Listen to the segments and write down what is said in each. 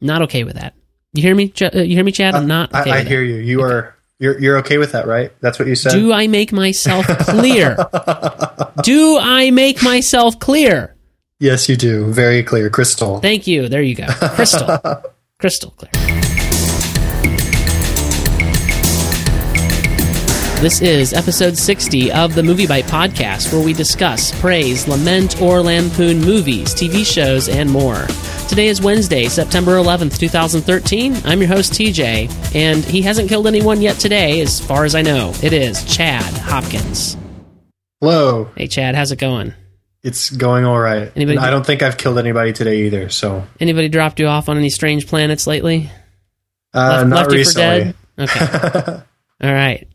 Not okay with that. You hear me? Uh, You hear me, Chad? I'm not. Okay I, I hear you. You are you're you're okay with that, right? That's what you said. Do I make myself clear? do I make myself clear? yes, you do. Very clear, crystal. Thank you. There you go. Crystal. Crystal clear. This is episode 60 of the MovieByte podcast, where we discuss, praise, lament, or lampoon movies, TV shows, and more. Today is Wednesday, September 11th, 2013. I'm your host, TJ, and he hasn't killed anyone yet today, as far as I know. It is Chad Hopkins. Hello. Hey, Chad, how's it going? It's going all right. Anybody- I don't think I've killed anybody today either. So Anybody dropped you off on any strange planets lately? uh, Left- not left you for recently. dead? Okay. All right.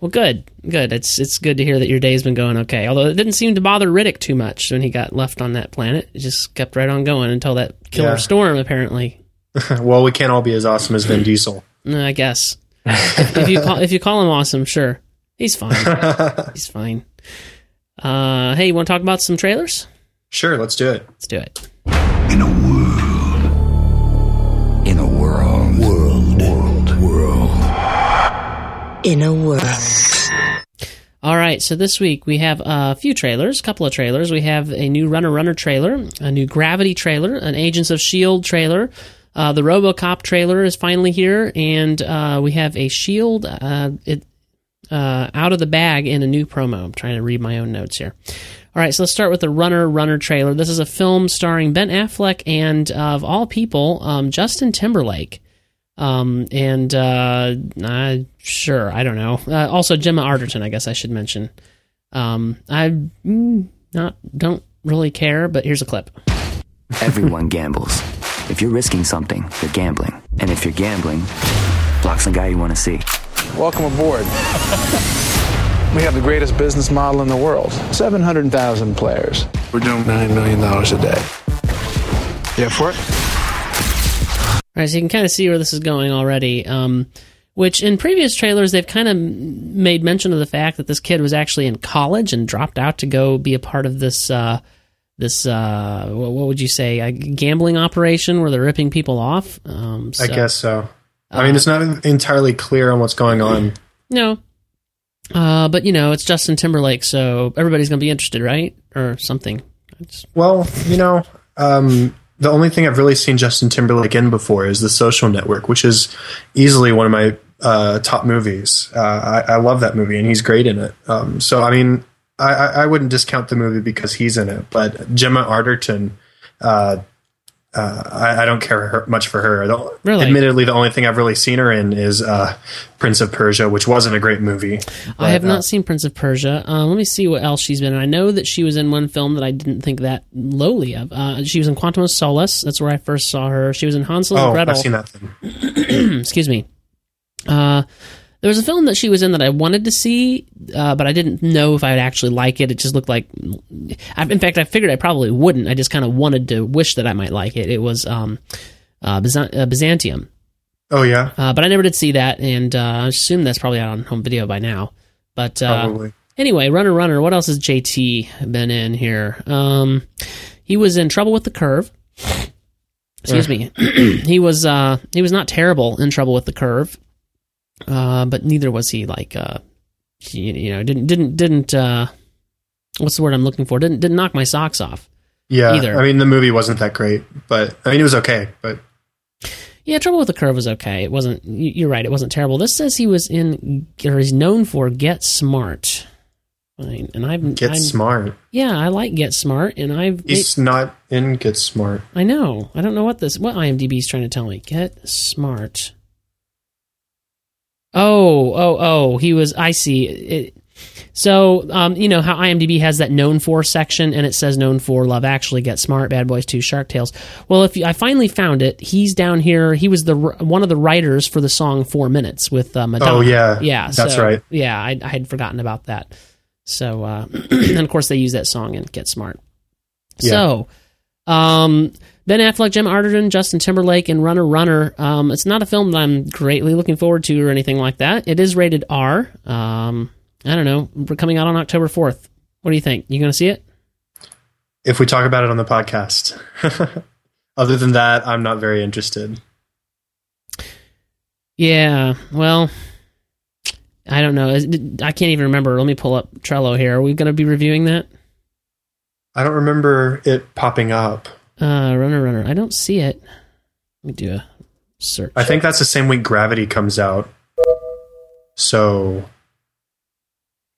Well, good, good. It's it's good to hear that your day's been going okay. Although it didn't seem to bother Riddick too much when he got left on that planet. It just kept right on going until that killer Yeah. storm. Apparently, well, we can't all be as awesome as Vin Diesel. I guess if, if you call if you call him awesome, sure, he's fine. he's fine. Uh, hey, you want to talk about some trailers? Sure, let's do it. Let's do it. In a world. All right, so this week we have a few trailers, a couple of trailers. We have a new Runner Runner trailer, a new Gravity trailer, an Agents of S.H.I.E.L.D. Trailer. Uh, the Robocop trailer is finally here, and uh, we have a S.H.I.E.L.D. Uh, it, uh, out of the bag in a new promo. I'm trying to read my own notes here. All right, so let's start with the Runner Runner trailer. This is a film starring Ben Affleck and, of all people, um, Justin Timberlake. Um, and uh, uh, sure, I don't know. Uh, also, Gemma Arterton, I guess I should mention. Um, I mm, not don't really care, but here's a clip. Everyone gambles. If you're risking something, you're gambling. And if you're gambling, Block's the guy you want to see. Welcome aboard. We have the greatest business model in the world 700,000 players. We're doing $9 million a day. Yeah, for it? All right, so you can kind of see where this is going already. Um, which in previous trailers they've kind of made mention of the fact that this kid was actually in college and dropped out to go be a part of this uh, this uh, what, would you say a gambling operation where they're ripping people off. Um, I guess so. I mean, it's not entirely clear on what's going on. no. Uh, but you know it's Justin Timberlake, so everybody's gonna be interested, right, or something. It's- Well, you know, um, the only thing I've really seen Justin Timberlake in before is The Social Network, which is easily one of my uh, top movies. Uh, I, I love that movie, and he's great in it. Um, so, I mean, I, I wouldn't discount the movie because he's in it, but Gemma Arterton. Uh, uh, I, I don't care her, much for her. The, Really? Admittedly, the only thing I've really seen her in is uh, Prince of Persia, which wasn't a great movie. I have not uh, seen Prince of Persia. Uh, let me see what else she's been in. I know that she was in one film that I didn't think that lowly of. Uh, she was in Quantum of Solace. That's where I first saw her. She was in Hansel and Oh, Gretel. I've seen that. Excuse me. There was a film that she was in that I wanted to see, uh, but I didn't know if I'd actually like it. It just looked like. I, in fact, I figured I probably wouldn't. I just kind of wanted to wish that I might like it. It was um, uh, Byzant- uh, Byzantium. Oh yeah, Uh, but I never did see that, and uh, I assume that's probably out on home video by now. But uh, probably. anyway, Runner Runner. What else has JT been in here? Um, he was in Trouble with the Curve. Excuse me. he was uh, he was not terrible in Trouble with the Curve, uh, but neither was he like uh, you, you know didn't didn't didn't uh, what's the word I'm looking for? Didn't didn't knock my socks off. Yeah, either. I mean the movie wasn't that great, but I mean it was okay. But Yeah, Trouble with the Curve was okay. It wasn't. you- You're right. It wasn't terrible. This says he was in, or he's known for Get Smart. And I've Get I'm, Smart. Yeah, I like Get Smart, and I've. He's not in Get Smart. I know. I don't know what this. What IMDb is trying to tell me. Get Smart. Oh, oh, oh. He was. I see. It, so, um, you know how IMDb has that known for section, and it says known for Love Actually, Get Smart, Bad Boys Two, Shark Tales. Well, if you, I finally found it, he's down here. He was the one of the writers for the song Four Minutes with uh, Madonna. Oh, yeah. yeah, That's so- right. Yeah, I, I had forgotten about that. So, uh, and of course, they use that song in Get Smart. Yeah. So, um, Ben Affleck, Gemma Arterton, Justin Timberlake, and Runner Runner. Um, it's not a film that I'm greatly looking forward to or anything like that. It is rated R. Um, I don't know. We're coming out on October 4th. What do you think? You going to see it? If we talk about it on the podcast, Other than that, I'm not very interested. Yeah, well, I don't know. I can't even remember. Let me pull up Trello here. Are we going to be reviewing that? I don't remember it popping up. Uh, runner, runner. I don't see it. Let me do a search. I think that's the same week Gravity comes out. So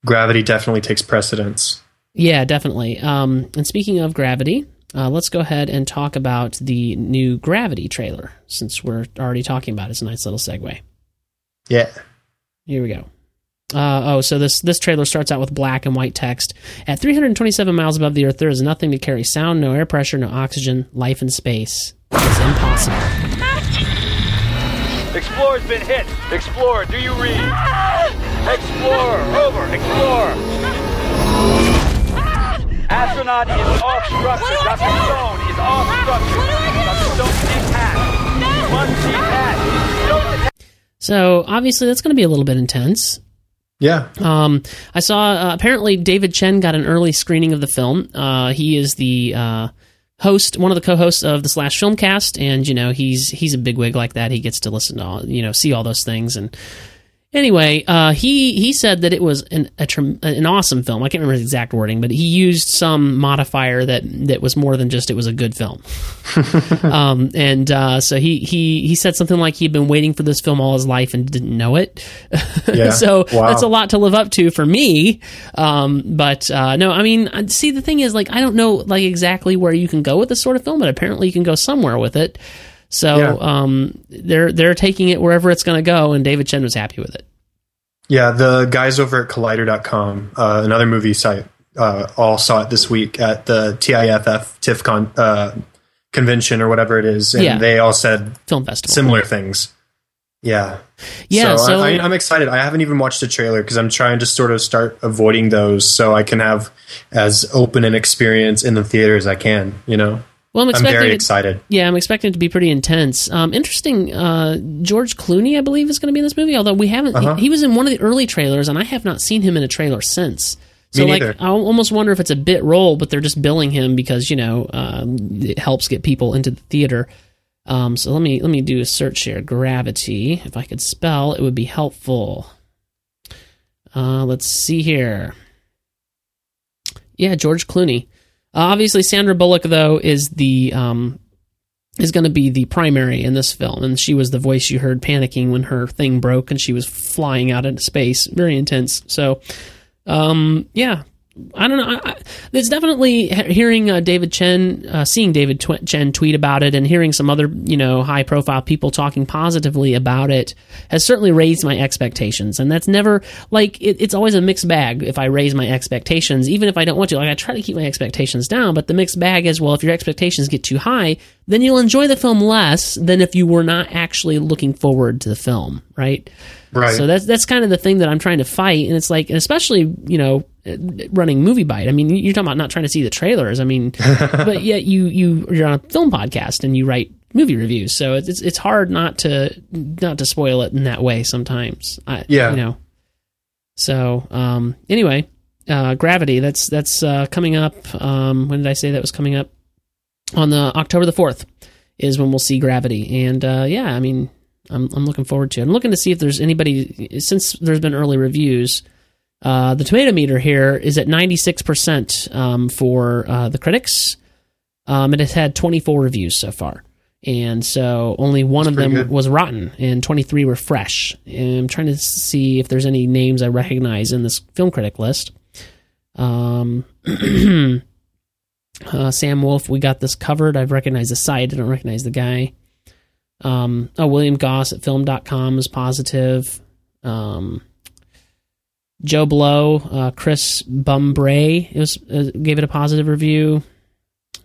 Gravity definitely takes precedence. Yeah, definitely. Um, and speaking of Gravity, uh, let's go ahead and talk about the new Gravity trailer since we're already talking about it. It's a nice little segue. Yeah. Here we go. Uh, oh, so this this trailer starts out with black and white text. At 327 miles above the Earth, there is nothing to carry sound, no air pressure, no oxygen. Life in space is impossible. Explorer's been hit. Explorer, do you read? Explorer, over. Explorer. Astronaut is off structure. Dr. Stone is off structure. Dr. Stone detached. Must detach. Don't detach. So obviously, that's going to be a little bit intense. Yeah. Um, I saw uh, apparently David Chen got an early screening of the film. Uh, he is the uh, host, one of the co-hosts of the Slash Filmcast, and you know he's he's a bigwig like that. He gets to listen to all, you know see all those things. And anyway, uh, he he said that it was an an awesome film. I can't remember his exact wording, but he used some modifier that that was more than just it was a good film. um, and uh, so he he he said something like he'd been waiting for this film all his life and didn't know it. Yeah. so Wow. that's a lot to live up to for me. Um, but uh, no, I mean, see, the thing is, like, I don't know, like, exactly where you can go with this sort of film, but apparently you can go somewhere with it. So Yeah. um, they're they're taking it wherever it's going to go, and David Chen was happy with it. Yeah, the guys over at Collider.com, uh, another movie site, uh, all saw it this week at the TIFF TIFF uh, convention or whatever it is, and Yeah. they all said Film festival. similar things. Yeah, Yeah, So, so- I, I, I'm excited. I haven't even watched the trailer because I'm trying to sort of start avoiding those so I can have as open an experience in the theater as I can. You know, Well, I'm I'm very it- excited. Yeah, I'm expecting it to be pretty intense. Um, interesting. Uh, George Clooney, I believe, is going to be in this movie. Although we haven't, Uh-huh. he, he was in one of the early trailers, and I have not seen him in a trailer since. So, like. I almost wonder if it's a bit role, but they're just billing him because you know um, it helps get people into the theater. Um, so let me let me do a search here. Gravity. If I could spell, it would be helpful. Uh, let's see here. Yeah, George Clooney. Uh, obviously, Sandra Bullock though is the um, is going to be the primary in this film, and she was the voice you heard panicking when her thing broke and she was flying out into space. Very intense. So, um, yeah, I don't know. It's definitely hearing uh, David Chen, uh, seeing David Tw- Chen tweet about it, and hearing some other you know high profile people talking positively about it has certainly raised my expectations. And that's never like it, it's always a mixed bag. If I raise my expectations, even if I don't want to, like I try to keep my expectations down. But the mixed bag is well, if your expectations get too high, then you'll enjoy the film less than if you were not actually looking forward to the film, right? Right. So that's that's kind of the thing that I'm trying to fight, and it's like, and especially you know, running MovieByte. I mean, you're talking about not trying to see the trailers. I mean, but yet you you you're on a film podcast and you write movie reviews, so it's it's- it's hard not to not to spoil it in that way sometimes. I, Yeah. you know. So um, anyway, uh, Gravity. That's that's uh, coming up. Um, when did I say that was coming up? On the October the fourth is when we'll see Gravity, and uh, yeah, I mean, I'm I'm looking forward to it. I'm looking to see if there's anybody since there's been early reviews. Uh, the tomato meter here is at 96% um, for uh, the critics. Um, it has had 24 reviews so far. And so only one of them good. was rotten and 23 were fresh. And I'm trying to see if there's any names I recognize in this film critic list. Um, uh, Sam Woolf, we got this covered. I've recognized the site. I don't recognize the guy. Um, oh, William Goss at film.com is positive. Um, JoBlo, uh, Chris Bumbray it was, uh, gave it a positive review.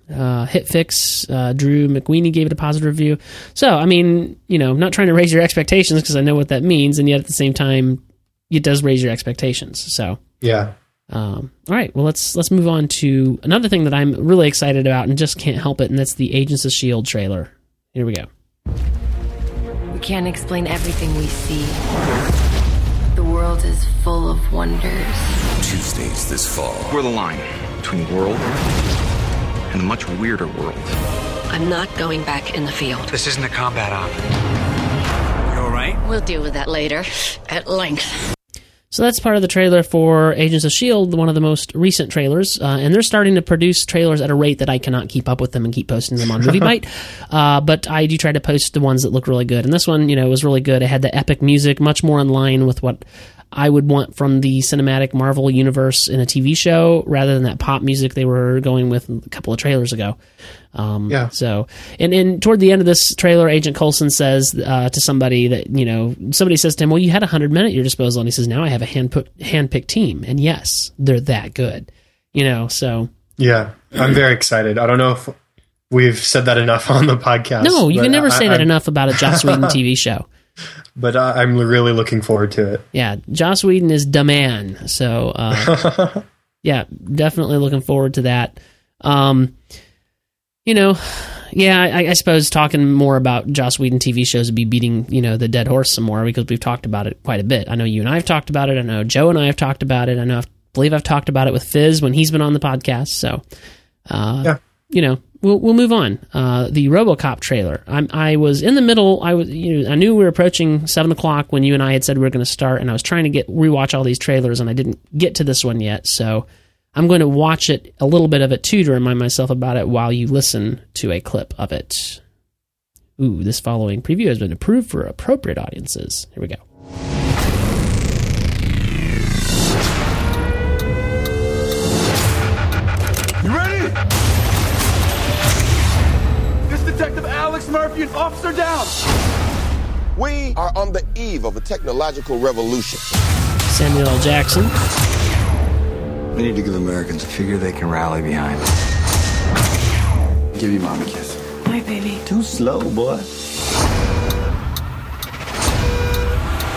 Uh, Hitfix, uh, Drew McWeeny gave it a positive review. So, I mean, you know, I'm not trying to raise your expectations because I know what that means, and yet at the same time, it does raise your expectations. So, Yeah. um, all right, well let's let's move on to another thing that I'm really excited about and just can't help it, and that's the Agents of Shield trailer. Here we go. We can't explain everything we see. The world is full of wonders. Tuesdays this fall. We're the line between world and a much weirder world. I'm not going back in the field. This isn't a combat op. You alright? We'll deal with that later, at length. So that's part of the trailer for Agents of S.H.I.E.L.D., one of the most recent trailers. Uh, and they're starting to produce trailers at a rate that I cannot keep up with them and keep posting them on MovieByte. uh, but I do try to post the ones that look really good. And this one, you know, was really good. It had the epic music, much more in line with what I would want from the cinematic Marvel universe in a TV show rather than that pop music they were going with a couple of trailers ago. Um, Yeah. So, and, and toward the end of this trailer, Agent Coulson says uh, to somebody that, you know, somebody says to him, Well, you had a 100 men at your disposal. And he says, Now I have a hand put, hand-picked team. And yes, they're that good. You know, so. Yeah, I'm very excited. I don't know if we've said that enough on the podcast. No, you can never I- say that I'm- enough about a Joss Whedon TV show. But I- I'm really looking forward to it. Yeah, Joss Whedon is the man. So, uh, yeah, definitely looking forward to that. Um, you know, yeah, I, I suppose talking more about Joss Whedon TV shows would be beating you know the dead horse some more because we've talked about it quite a bit. I know you and I have talked about it. I know Joe and I have talked about it. I know I believe I've talked about it with Fizz when he's been on the podcast. So, uh, Yeah. you know, we'll we'll move on. Uh, the RoboCop trailer. I'm I was in the middle. I was you know I knew we were approaching seven o'clock when you and I had said we were going to start, and I was trying to get rewatch all these trailers, and I didn't get to this one yet. So I'm going to watch it a little bit of it too to remind myself about it while you listen to a clip of it. Ooh, this following preview has been approved for appropriate audiences. Here we go. You ready? This Detective Alex Murphy and Officer Down. We are on the eve of a technological revolution. Samuel L. Jackson. We need to give Americans a figure they can rally behind. Give your mom a kiss. My baby. Too slow, boy.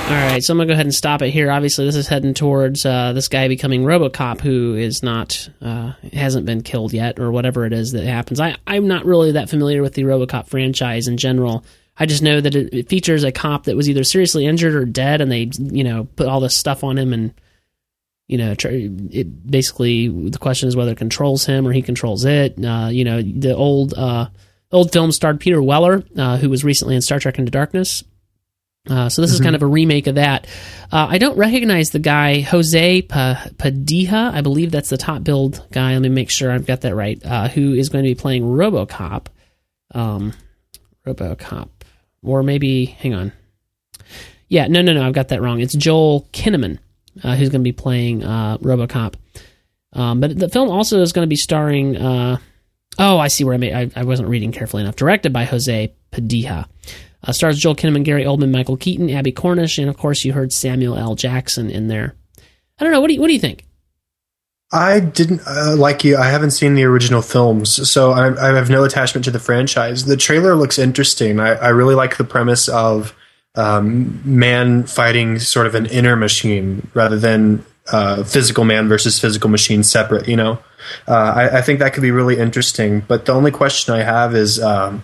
All right, so I'm gonna go ahead and stop it here. Obviously, this is heading towards uh, this guy becoming RoboCop, who is not uh, hasn't been killed yet, or whatever it is that happens. I I'm not really that familiar with the RoboCop franchise in general. I just know that it, it features a cop that was either seriously injured or dead, and they you know put all this stuff on him, and you know it basically the question is whether it controls him or he controls it. Uh, you know the old uh, old film starred Peter Weller, uh, who was recently in Star Trek Into Darkness. Uh, so this is kind of a remake of that. Uh, I don't recognize the guy Jose pa- Padilha. I believe that's the top build guy. Let me make sure I've got that right. Uh, who is going to be playing RoboCop? Um, RoboCop, or maybe hang on. Yeah, no, no, no. I've got that wrong. It's Joel Kinnaman uh, who's going to be playing uh, RoboCop. Um, but the film also is going to be starring. Uh, oh, I see where I made. I, I wasn't reading carefully enough. Directed by Jose Padilha. Uh, stars Joel Kinnaman, Gary Oldman, Michael Keaton, Abbie Cornish, and of course you heard Samuel L. Jackson in there. I don't know. What do you What do you think? I didn't uh, like you. I haven't seen the original films, so I, I have no attachment to the franchise. The trailer looks interesting. I, I really like the premise of um, man fighting sort of an inner machine rather than uh, physical man versus physical machine separate. You know, uh, I, I think that could be really interesting. But the only question I have is. Um,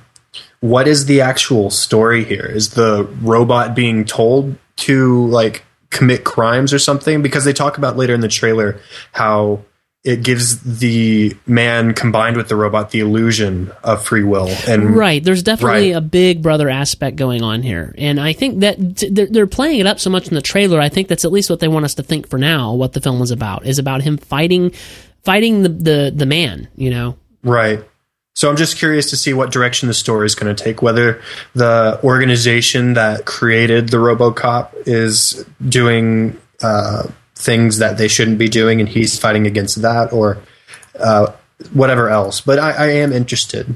what is the actual story here? Is the robot being told to like commit crimes or something? Because they talk about later in the trailer how it gives the man combined with the robot the illusion of free will and Right. There's definitely Right. a big brother aspect going on here. And I think that they're, playing it up so much in the trailer. I think that's at least what they want us to think for now, what the film is about, is about him fighting, fighting the, the, the man, you know? Right. So I'm just curious to see what direction the story is going to take. Whether the organization that created the RoboCop is doing uh, things that they shouldn't be doing, and he's fighting against that, or uh, whatever else. But I, I am interested.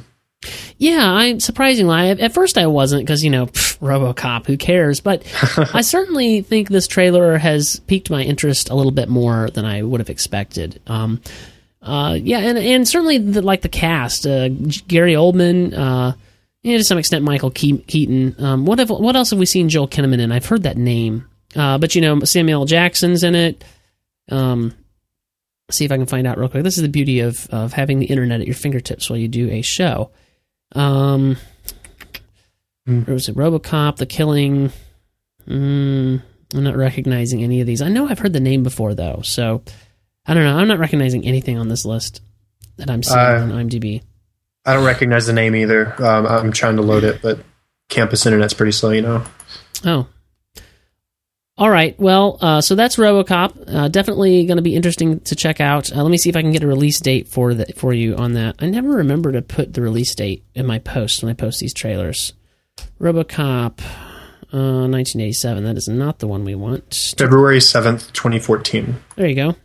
Yeah, I surprisingly, I, at first I wasn't because you know, pff, RoboCop, who cares? But I certainly think this trailer has piqued my interest a little bit more than I would have expected. Um, uh, yeah, and and certainly the, like the cast, uh, Gary Oldman, uh, to some extent Michael Ke- Keaton. Um, what have what else have we seen Joel Kinnaman in? I've heard that name, uh, but you know Samuel L. Jackson's in it. Um, see if I can find out real quick. This is the beauty of of having the internet at your fingertips while you do a show. Um, there was a RoboCop, The Killing. Mm, I'm not recognizing any of these. I know I've heard the name before though, so I don't know. I'm not recognizing anything on this list that I'm seeing Uh, on IMDb. I don't recognize the name either. Um, I'm trying to load it, but campus internet's pretty slow, you know. Oh. All right. Well, uh, so that's RoboCop. Uh, definitely going to be interesting to check out. Uh, let me see if I can get a release date for the, for you on that. I never remember to put the release date in my post when I post these trailers. RoboCop, uh, 1987. That is not the one we want. February 7th, 2014. There you go.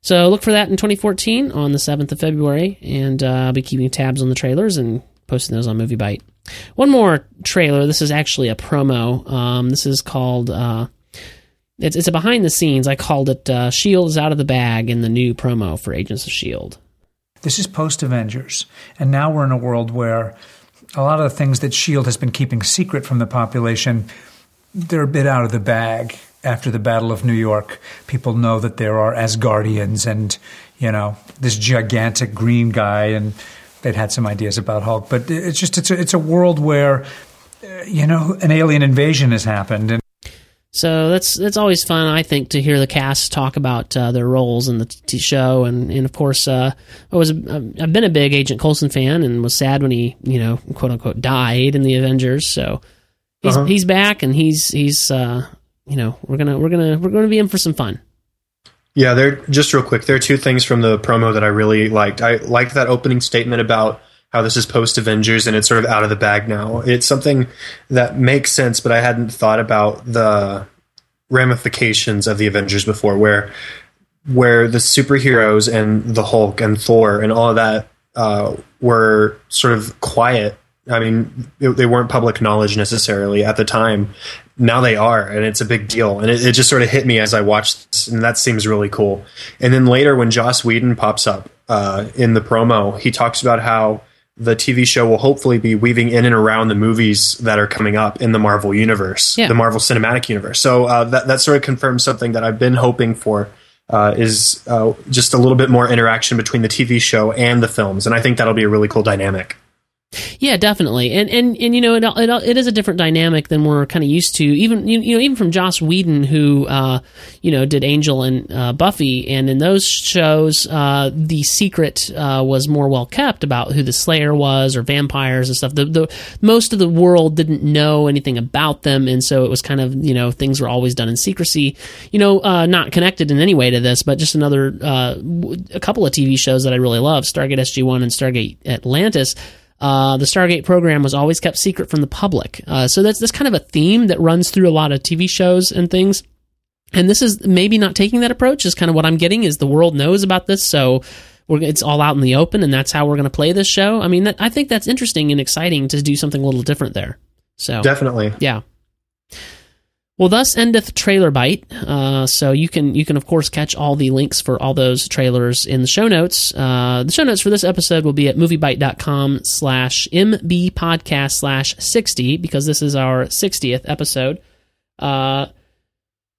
So look for that in 2014 on the 7th of February, and uh, I'll be keeping tabs on the trailers and posting those on MovieByte. One more trailer. This is actually a promo. Um, this is called. Uh, it's it's a behind the scenes. I called it uh, "Shield is out of the bag" in the new promo for Agents of Shield. This is post Avengers, and now we're in a world where a lot of the things that Shield has been keeping secret from the population, they're a bit out of the bag. After the Battle of New York, people know that there are Asgardians and you know this gigantic green guy and they'd had some ideas about Hulk, but it's just it's a, it's a world where uh, you know an alien invasion has happened and. So that's that's always fun, I think, to hear the cast talk about uh, their roles in the t- show, and and of course, uh, I was I've been a big Agent Coulson fan, and was sad when he you know quote unquote died in the Avengers. So he's Uh-huh. he's back, and he's he's uh, you know we're gonna we're gonna we're gonna be in for some fun. Yeah, there. Just real quick, there are two things from the promo that I really liked. I liked that opening statement about how this is post Avengers and it's sort of out of the bag now. It's something that makes sense, but I hadn't thought about the ramifications of the Avengers before, where where the superheroes and the Hulk and Thor and all of that uh, were sort of quiet. I mean, they weren't public knowledge necessarily at the time. Now they are, and it's a big deal. And it, it just sort of hit me as I watched this, and that seems really cool. And then later, when Joss Whedon pops up uh, in the promo, he talks about how the TV show will hopefully be weaving in and around the movies that are coming up in the Marvel universe, Yeah. the Marvel Cinematic Universe. So uh, that that sort of confirms something that I've been hoping for. Uh, is uh, just a little bit more interaction between the TV show and the films, and I think that'll be a really cool dynamic. Yeah, definitely, and and and you know it it, it is a different dynamic than we're kind of used to. Even you, you know even from Joss Whedon, who uh, you know did Angel and uh, Buffy, and in those shows, uh, the secret uh, was more well kept about who the Slayer was or vampires and stuff. The, the most of the world didn't know anything about them, and so it was kind of you know things were always done in secrecy. You know, uh, not connected in any way to this, but just another uh, a couple of TV shows that I really love: Stargate SG One and Stargate Atlantis uh, the Stargate program was always kept secret from the public. Uh, so that's that's kind of a theme that runs through a lot of TV shows and things. And this is maybe not taking that approach. Is kind of what I'm getting is the world knows about this, so we're, it's all out in the open, and that's how we're going to play this show. I mean, that, I think that's interesting and exciting to do something a little different there. So Definitely. yeah. Well, thus endeth Trailer Byte. Uh, so you can you can of course catch all the links for all those trailers in the show notes. Uh, the show notes for this episode will be at moviebyte.com slash mb podcast slash sixty because this is our sixtieth episode. Uh,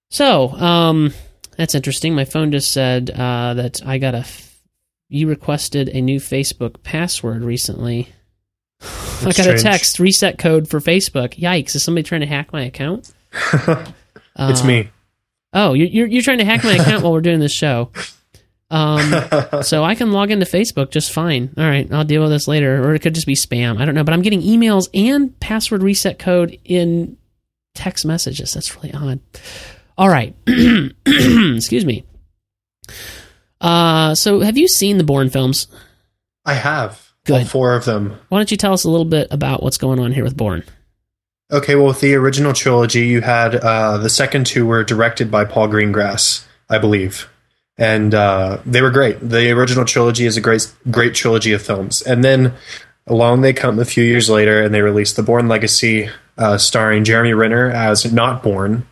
so um, that's interesting. My phone just said uh, that I got a. F- you requested a new Facebook password recently. I got strange. a text reset code for Facebook. Yikes! Is somebody trying to hack my account? it's Uh, me. Oh, you're you're, you're trying to hack my account while we're doing this show. Um, so I can log into Facebook just fine. All right, I'll deal with this later, or it could just be spam. I don't know, but I'm getting emails and password reset code in text messages. That's really odd. All right, excuse me. Uh, so have you seen the Bourne films? I have all Good. four of them. Why don't you tell us a little bit about what's going on here with Bourne? Okay, well, with the original trilogy, you had uh, the second two were directed by Paul Greengrass, I believe, and uh, they were great. The original trilogy is a great, great trilogy of films, and then along they come a few years later, and they released the Bourne Legacy, uh, starring Jeremy Renner as not Bourne.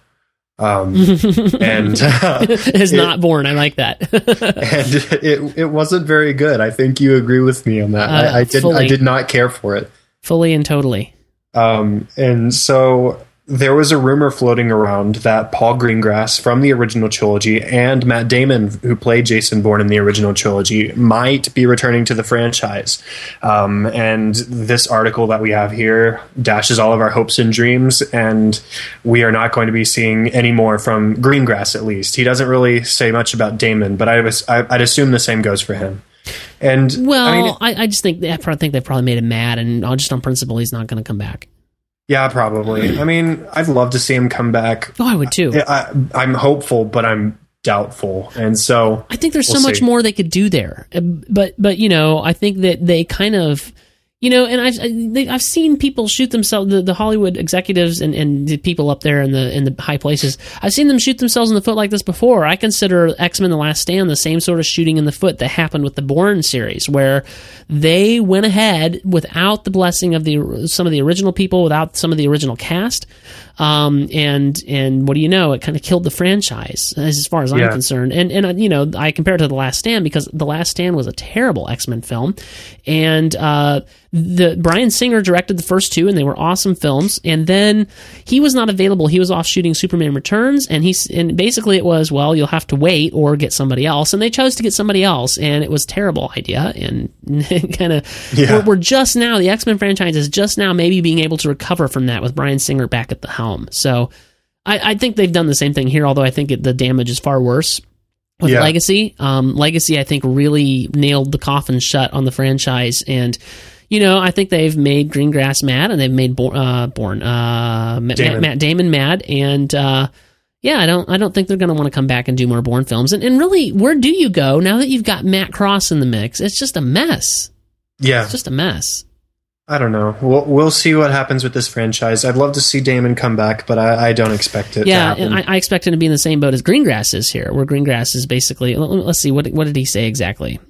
um, and uh, is it- not Bourne. I like that. and it it wasn't very good. I think you agree with me on that. Uh, I, I did I did not care for it. Fully and totally. Um, and so there was a rumor floating around that Paul Greengrass from the original trilogy and Matt Damon, who played Jason Bourne in the original trilogy, might be returning to the franchise. Um, and this article that we have here dashes all of our hopes and dreams, and we are not going to be seeing any more from Greengrass, at least. He doesn't really say much about Damon, but I was, I, I'd assume the same goes for him. And Well, I mean, I, I just think I probably think they've probably made him mad, and just on principle, he's not going to come back. yeah, probably. I mean, I'd love to see him come back. Oh, I would too. I, I'm hopeful, but I'm doubtful, and so I think there's we'll so much see. more they could do there, Uh, but but you know, I think that they kind of. You know, and I've I've seen people shoot themselves. The, the Hollywood executives and, and the people up there in the in the high places. I've seen them shoot themselves in the foot like this before. I consider X Men: The Last Stand the same sort of shooting in the foot that happened with the Bourne series, where they went ahead without the blessing of the some of the original people, without some of the original cast, um, and and what do you know? It kind of killed the franchise as far as I'm concerned. And and uh, you know, I compare it to The Last Stand because The Last Stand was a terrible X Men film, and uh, the Bryan Singer directed the first two, and they were awesome films. And then he was not available; he was off shooting Superman Returns, and he's and basically it was well, you'll have to wait or get somebody else, and they chose to get somebody else, and it was a terrible idea, and kind of Yeah. we're, we're just now the X Men franchise is just now maybe being able to recover from that with Bryan Singer back at the helm. So. I, I think they've done the same thing here, although I think it, the damage is far worse with Yeah. Legacy. Um, Legacy, I think, really nailed the coffin shut on the franchise, and you know, I think they've made Greengrass mad, and they've made Bourne, uh, Bourne uh, Matt, Damon. Matt Damon mad, and uh, yeah, I don't, I don't think they're going to want to come back and do more Bourne films. And, and really, where do you go now that you've got Matt Cross in the mix? It's just a mess. yeah, It's just a mess. I don't know. We'll we'll see what happens with this franchise. I'd love to see Damon come back, but I, I don't expect it. Yeah, and I, I expect him to be in the same boat as Greengrass is here, where Greengrass is basically. let- Let's see, what what did he say exactly?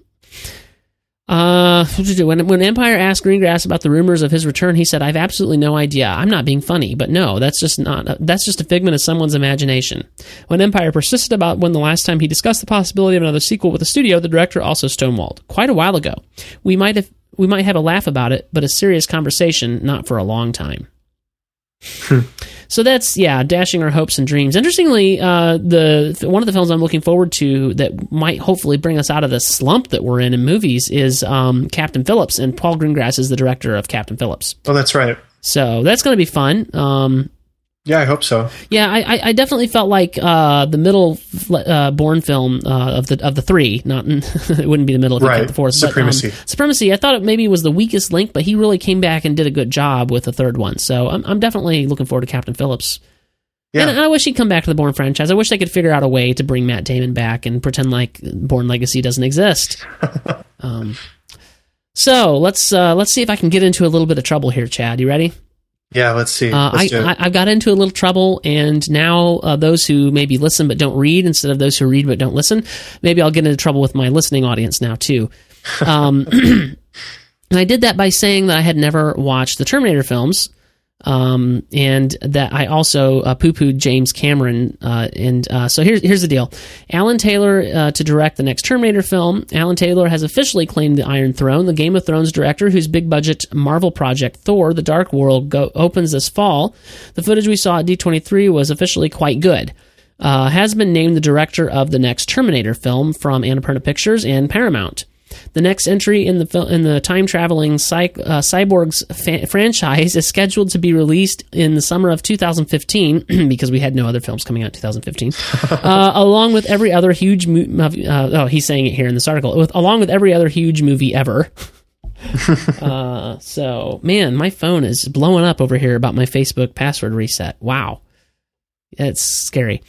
Uh, when when Empire asked Greengrass about the rumors of his return, he said, "I've absolutely no idea. I'm not being funny, but no, that's just not. That's just a figment of someone's imagination." When Empire persisted about when the last time he discussed the possibility of another sequel with the studio, the director also stonewalled quite a while ago. We might have we might have a laugh about it, but a serious conversation, not for a long time. So that's yeah, dashing our hopes and dreams. Interestingly, uh, the one of the films I'm looking forward to that might hopefully bring us out of the slump that we're in in movies is um, Captain Phillips, and Paul Greengrass is the director of Captain Phillips. oh, that's right. So that's going to be fun. Um, Yeah, I hope so. yeah, I, I, definitely felt like uh, the middle uh, Bourne film uh, of the of the three. Not it wouldn't be the middle if Right. the fourth. Supremacy. But, um, Supremacy. I thought it maybe was the weakest link, but he really came back and did a good job with the third one. So I'm I'm definitely looking forward to Captain Phillips. Yeah. And I wish he'd come back to the Bourne franchise. I wish they could figure out a way to bring Matt Damon back and pretend like Bourne Legacy doesn't exist. um, so let's uh, let's see if I can get into a little bit of trouble here, Chad. You ready? Yeah, let's see. Uh, I, Let's it. I, I've got into a little trouble, and now uh, those who maybe listen but don't read instead of those who read but don't listen, maybe I'll get into trouble with my listening audience now too. Um, and I did that by saying that I had never watched the Terminator films, um, and that I also uh, poo-pooed James Cameron. Uh, and uh, so here's here's the deal: Alan Taylor uh, to direct the next Terminator film. Alan Taylor has officially claimed the Iron Throne. The Game of Thrones director, whose big-budget Marvel project Thor: The Dark World go- opens this fall. The footage we saw at D23 was officially quite good. Uh, has been named the director of the next Terminator film from Annapurna Pictures and Paramount. The next entry in the in the time traveling cy- uh, cyborgs fa- franchise is scheduled to be released in the summer of 2015 because we had no other films coming out in 2015. uh, along with every other huge mo- uh, oh he's saying it here in this article with along with every other huge movie ever. uh, so man, my phone is blowing up over here about my Facebook password reset. Wow. It's scary.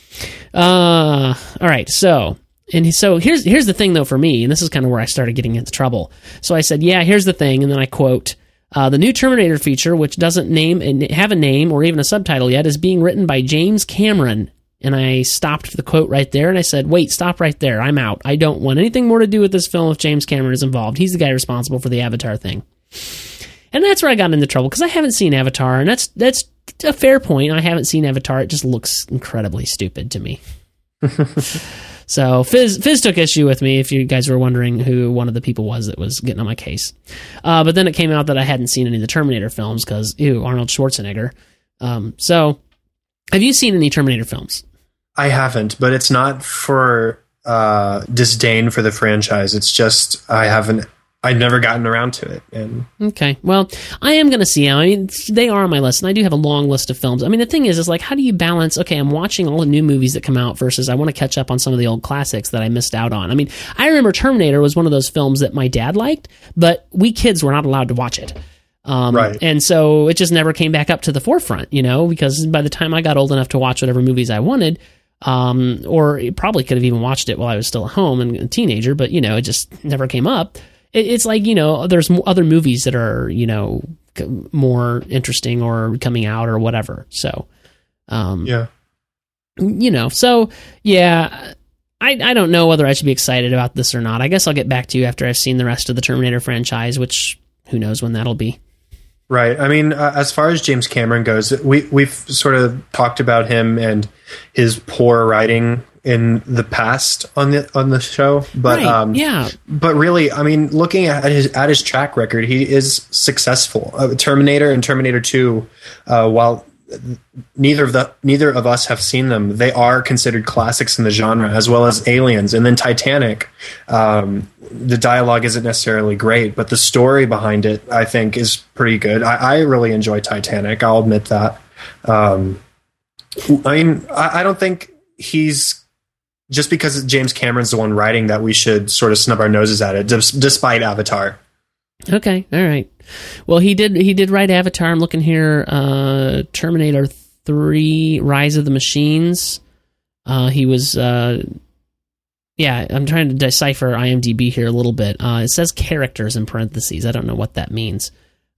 Uh, all right, so and so here's here's the thing though for me, and this is kind of where I started getting into trouble. So I said, "Yeah, here's the thing," and then I quote. Uh, the new Terminator feature, which doesn't name and have a name or even a subtitle yet, is being written by James Cameron. And I stopped the quote right there and I said, wait, stop right there. I'm out. I don't want anything more to do with this film if James Cameron is involved. He's the guy responsible for the Avatar thing. And that's where I got into trouble because I haven't seen Avatar, and that's that's a fair point. I haven't seen Avatar; it just looks incredibly stupid to me. so Fizz Fizz took issue with me. If you guys were wondering who one of the people was that was getting on my case, uh, but then it came out that I hadn't seen any of the Terminator films because ew, Arnold Schwarzenegger. Um, so, have you seen any Terminator films? I haven't, but it's not for uh, disdain for the franchise. It's just I haven't I'd never gotten around to it. And Okay. Well, I am going to see them. I mean, they are on my list, and I do have a long list of films. I mean, the thing is, is like, how do you balance? Okay, I'm watching all the new movies that come out versus I want to catch up on some of the old classics that I missed out on. I mean, I remember Terminator was one of those films that my dad liked, but we kids were not allowed to watch it. Um, Right. And so it just never came back up to the forefront, you know, because by the time I got old enough to watch whatever movies I wanted, um, or it probably could have even watched it while I was still at home and a teenager, but you know, it just never came up. It, it's like you know, there's other movies that are you know more interesting or coming out or whatever. So, um, yeah, you know, so yeah. I, I don't know whether I should be excited about this or not. I guess I'll get back to you after I've seen the rest of the Terminator franchise, which who knows when that'll be. Right. I mean, uh, as far as James Cameron goes, we we've sort of talked about him and his poor writing in the past on the on the show, but Right, um, yeah. But really, I mean, looking at his at his track record, he is successful. Uh, Terminator and Terminator Two, uh, while neither of the neither of us have seen them, they are considered classics in the genre, as well as Aliens, and then Titanic. Um, the dialogue isn't necessarily great, but the story behind it, I think, is pretty good. I, I really enjoy Titanic. I'll admit that. Um, I mean, I, I don't think he's just because James Cameron's the one writing that we should sort of snub our noses at it, des- despite Avatar. Okay, all right. Well, he did he did write Avatar. I'm looking here. Uh, Terminator Three: Rise of the Machines. Uh, he was. Uh, yeah, I'm trying to decipher IMDb here a little bit. Uh, it says characters in parentheses. I don't know what that means.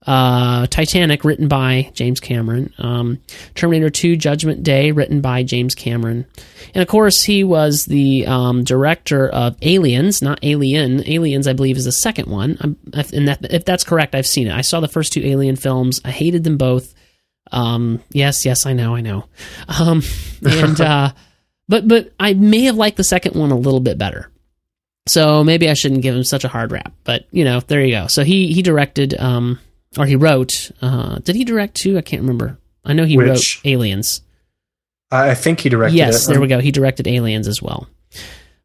Uh, Titanic, written by James Cameron. Um, Terminator 2, Judgment Day, written by James Cameron. And of course, he was the um, director of Aliens, not Alien. Aliens, I believe, is the second one. I'm, and that, if that's correct, I've seen it. I saw the first two Alien films. I hated them both. Um, yes, yes, I know, I know. Um, and uh, but but I may have liked the second one a little bit better. So maybe I shouldn't give him such a hard rap. But you know, there you go. So he he directed um or he wrote. Uh, did he direct too? I can't remember. I know he Which? wrote Aliens. I think he directed Yes, it. there we go. He directed Aliens as well.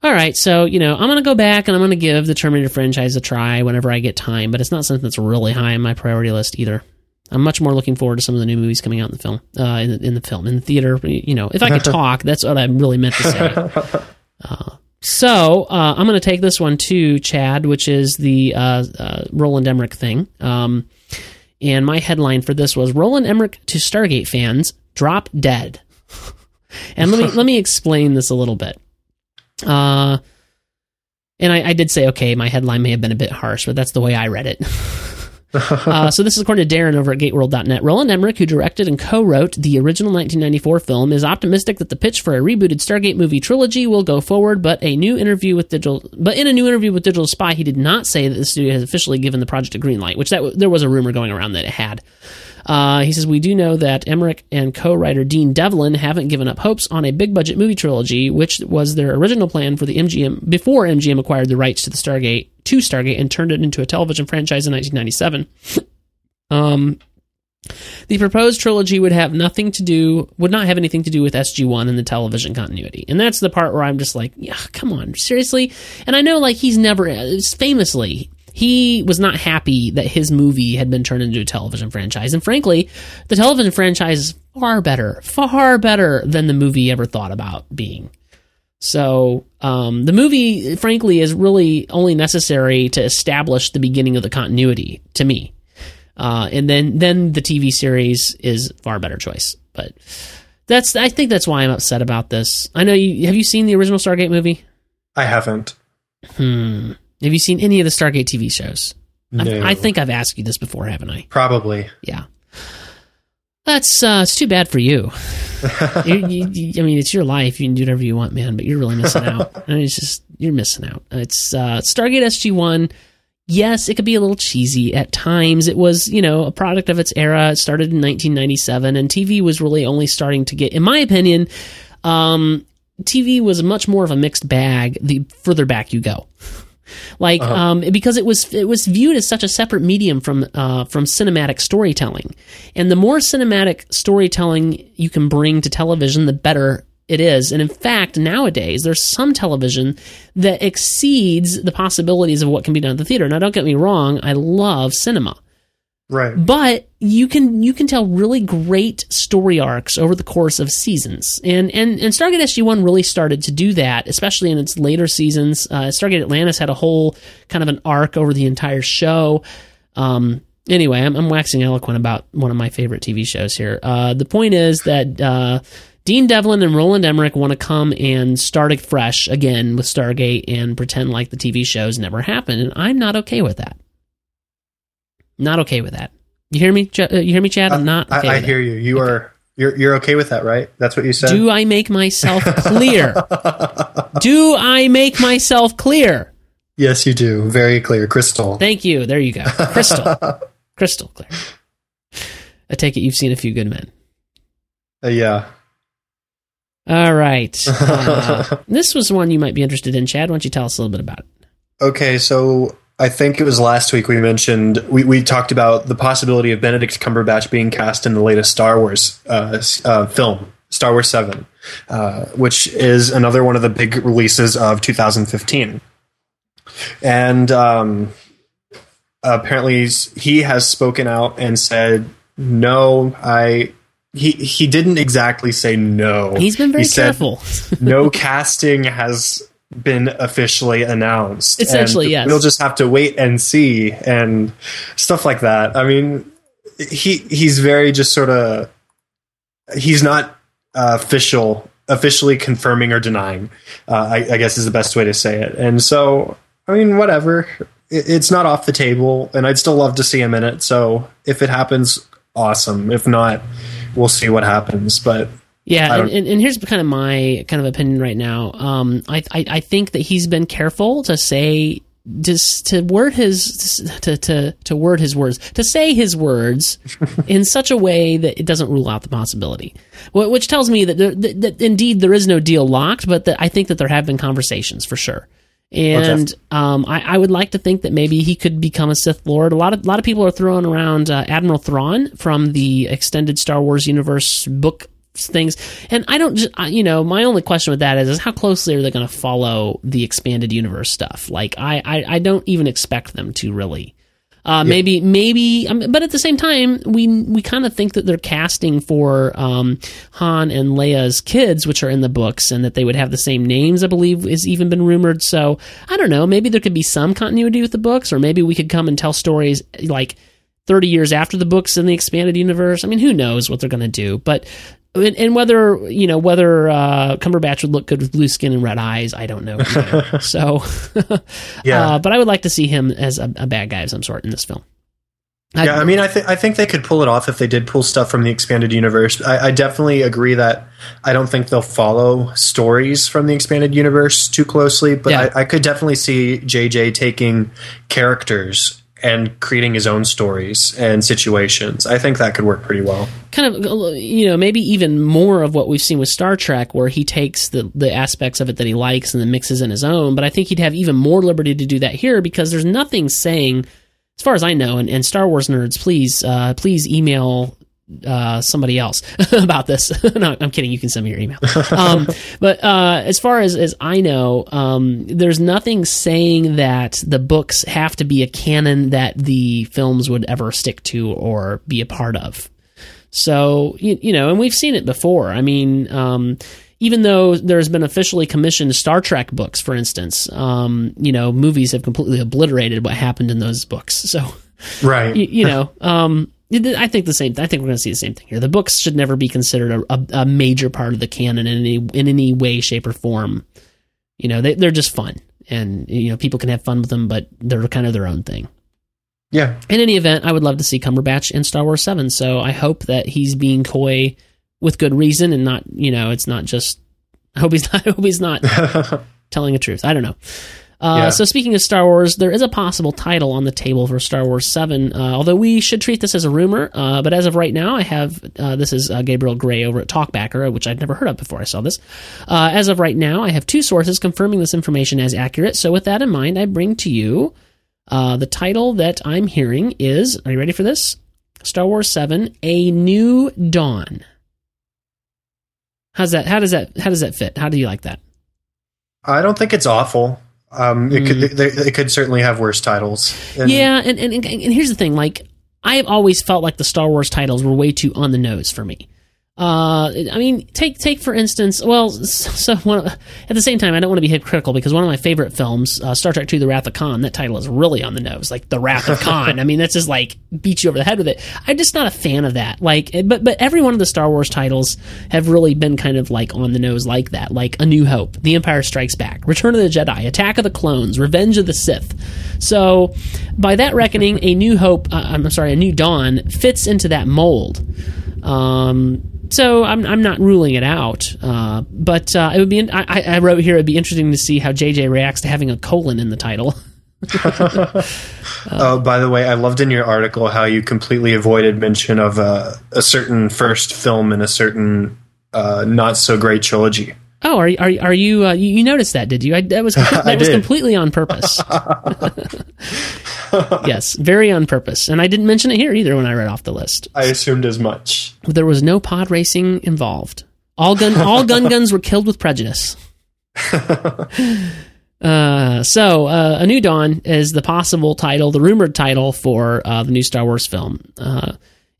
All right, so you know, I'm gonna go back and I'm gonna give the Terminator franchise a try whenever I get time, but it's not something that's really high on my priority list either. I'm much more looking forward to some of the new movies coming out in the film, uh, in, the, in the film, in the theater. You know, if I could talk, that's what I really meant to say. Uh, so uh, I'm going to take this one too, Chad, which is the uh, uh, Roland Emmerich thing. Um, and my headline for this was Roland Emmerich to Stargate fans drop dead. and let me let me explain this a little bit. Uh, and I, I did say, okay, my headline may have been a bit harsh, but that's the way I read it. uh, so this is according to Darren over at GateWorld.net. Roland Emmerich, who directed and co-wrote the original 1994 film, is optimistic that the pitch for a rebooted Stargate movie trilogy will go forward. But a new interview with Digital, but in a new interview with Digital Spy, he did not say that the studio has officially given the project a green light, which that there was a rumor going around that it had. Uh, he says, We do know that Emmerich and co writer Dean Devlin haven't given up hopes on a big budget movie trilogy, which was their original plan for the MGM before MGM acquired the rights to the Stargate to Stargate and turned it into a television franchise in 1997. um, the proposed trilogy would have nothing to do, would not have anything to do with SG1 and the television continuity. And that's the part where I'm just like, yeah, come on, seriously? And I know, like, he's never, famously, he was not happy that his movie had been turned into a television franchise. And frankly, the television franchise is far better, far better than the movie ever thought about being. So um, the movie, frankly, is really only necessary to establish the beginning of the continuity to me. Uh, and then then the TV series is far better choice. But that's I think that's why I'm upset about this. I know you have you seen the original Stargate movie? I haven't. Hmm. Have you seen any of the Stargate TV shows? No. I, I think I've asked you this before, haven't I? Probably. Yeah. That's uh, it's too bad for you. you, you, you. I mean, it's your life. You can do whatever you want, man. But you're really missing out. I mean, it's just you're missing out. It's uh, Stargate SG One. Yes, it could be a little cheesy at times. It was, you know, a product of its era. It started in 1997, and TV was really only starting to get, in my opinion, um, TV was much more of a mixed bag the further back you go. Like Uh-huh. um, because it was it was viewed as such a separate medium from uh, from cinematic storytelling, and the more cinematic storytelling you can bring to television, the better it is. And in fact, nowadays, there's some television that exceeds the possibilities of what can be done at the theater. Now, don't get me wrong, I love cinema. Right. But you can you can tell really great story arcs over the course of seasons, and and and Stargate SG One really started to do that, especially in its later seasons. Uh, Stargate Atlantis had a whole kind of an arc over the entire show. Um, anyway, I'm, I'm waxing eloquent about one of my favorite TV shows here. Uh, the point is that uh, Dean Devlin and Roland Emmerich want to come and start it fresh again with Stargate and pretend like the TV shows never happened, and I'm not okay with that. Not okay with that. You hear me? Ch- uh, You hear me, Chad? I'm not. Okay I, I hear you. You are you're you're okay with that, right? That's what you said. Do I make myself clear? do I make myself clear? yes, you do. Very clear, crystal. Thank you. There you go. Crystal. Crystal clear. I take it you've seen a few good men. Uh, yeah. All right. Uh, this was one you might be interested in, Chad. Why don't you tell us a little bit about it? Okay, so I think it was last week we mentioned we, we talked about the possibility of Benedict Cumberbatch being cast in the latest Star Wars uh, uh, film, Star Wars Seven, uh, which is another one of the big releases of 2015. And um, apparently, he has spoken out and said, "No, I." He he didn't exactly say no. He's been very He said, careful. no casting has been officially announced. Essentially, And yes. We'll just have to wait and see and stuff like that. I mean, he he's very just sort of he's not uh, official officially confirming or denying. Uh, I, I guess is the best way to say it. And so, I mean, whatever. It, it's not off the table, and I'd still love to see him in it. So if it happens, awesome. If not, we'll see what happens. But Yeah, and, and, and here's kind of my kind of opinion right now. Um, I, I I think that he's been careful to say just to word his to, to to word his words to say his words in such a way that it doesn't rule out the possibility, which tells me that, there, that, that indeed there is no deal locked, but that I think that there have been conversations for sure. And um, I, I would like to think that maybe he could become a Sith Lord. A lot of a lot of people are throwing around uh, Admiral Thrawn from the extended Star Wars universe book things, and I don't. ju- I- You know, my only question with that is, is how closely are they going to follow the expanded universe stuff? Like, I, I, I don't even expect them to really. Uh, Maybe, maybe, um, but at the same time, we we kind of think that they're casting for um, Han and Leia's kids, which are in the books, and that they would have the same names. I believe has even been rumored. So I don't know. Maybe there could be some continuity with the books, or maybe we could come and tell stories like 30 years after the books in the expanded universe. I mean, who knows what they're going to do? But and, and whether you know whether uh, Cumberbatch would look good with blue skin and red eyes, I don't know. so, Yeah. uh, but I would like to see him as a, a bad guy of some sort in this film. I- yeah, I mean, I think I think they could pull it off if they did pull stuff from the expanded universe. I, I definitely agree that I don't think they'll follow stories from the expanded universe too closely, but Yeah. I, I could definitely see JJ taking characters and creating his own stories and situations. I think that could work pretty well. kind of you know maybe even more of what we've seen with Star Trek where he takes the the aspects of it that he likes and then mixes in his own but I think he'd have even more liberty to do that here because there's nothing saying as far as I know and, and Star Wars nerds please uh, please email uh, somebody else about this. no, I'm kidding. You can send me your email. Um, but uh, as far as, as I know, um, there's nothing saying that the books have to be a canon that the films would ever stick to or be a part of. So you, you know, and we've seen it before. I mean, um, even though there's been officially commissioned Star Trek books, for instance, um, you know, movies have completely obliterated what happened in those books. So Right. you, you know, um, I think the same. I think we're going to see the same thing here. The books should never be considered a, a, a major part of the canon in any in any way, shape, or form. You know, they, they're just fun, and you know, people can have fun with them, but they're kind of their own thing. Yeah. In any event, I would love to see Cumberbatch in Star Wars Seven. So I hope that he's being coy with good reason and not, you know, it's not just. I hope he's not. I hope he's not telling the truth. I don't know. Uh, Yeah. So speaking of Star Wars, there is a possible title on the table for Star Wars Seven. Uh, although we should treat this as a rumor, uh, but as of right now, I have uh, this is uh, Gabriel Gray over at Talkbacker, which I'd never heard of before I saw this. Uh, as of right now, I have two sources confirming this information as accurate. So with that in mind, I bring to you uh, the title that I'm hearing is. Are you ready for this? Star Wars Seven: A New Dawn. How's that? How does that? How does that fit? How do you like that? I don't think it's awful. Um, it could it, it could certainly have worse titles. And yeah, and, and and and here's the thing: like I've always felt like the Star Wars titles were way too on the nose for me. Uh, I mean, take take for instance. Well, so one, at the same time, I don't want to be hypocritical because one of my favorite films, uh, Star Trek II: The Wrath of Khan, that title is really on the nose, like the Wrath of Khan. I mean, that's just like beat you over the head with it. I'm just not a fan of that. Like, but but every one of the Star Wars titles have really been kind of like on the nose like that, like A New Hope, The Empire Strikes Back, Return of the Jedi, Attack of the Clones, Revenge of the Sith. So, by that reckoning, A New Hope, uh, I'm sorry, A New Dawn fits into that mold. Um, so I'm, I'm not ruling it out, uh, but uh, it would be. I, I wrote here it'd be interesting to see how JJ reacts to having a colon in the title. oh, by the way, I loved in your article how you completely avoided mention of uh, a certain first film in a certain uh, not so great trilogy. Oh, are are are you uh, you, noticed that? Did you? I, that was that was did. completely on purpose. yes, very on purpose, and I didn't mention it here either when I read off the list. I assumed as much. There was no pod racing involved. All gun all gun guns were killed with prejudice. Uh, so, uh, A New Dawn is the possible title, the rumored title for uh, the new Star Wars film.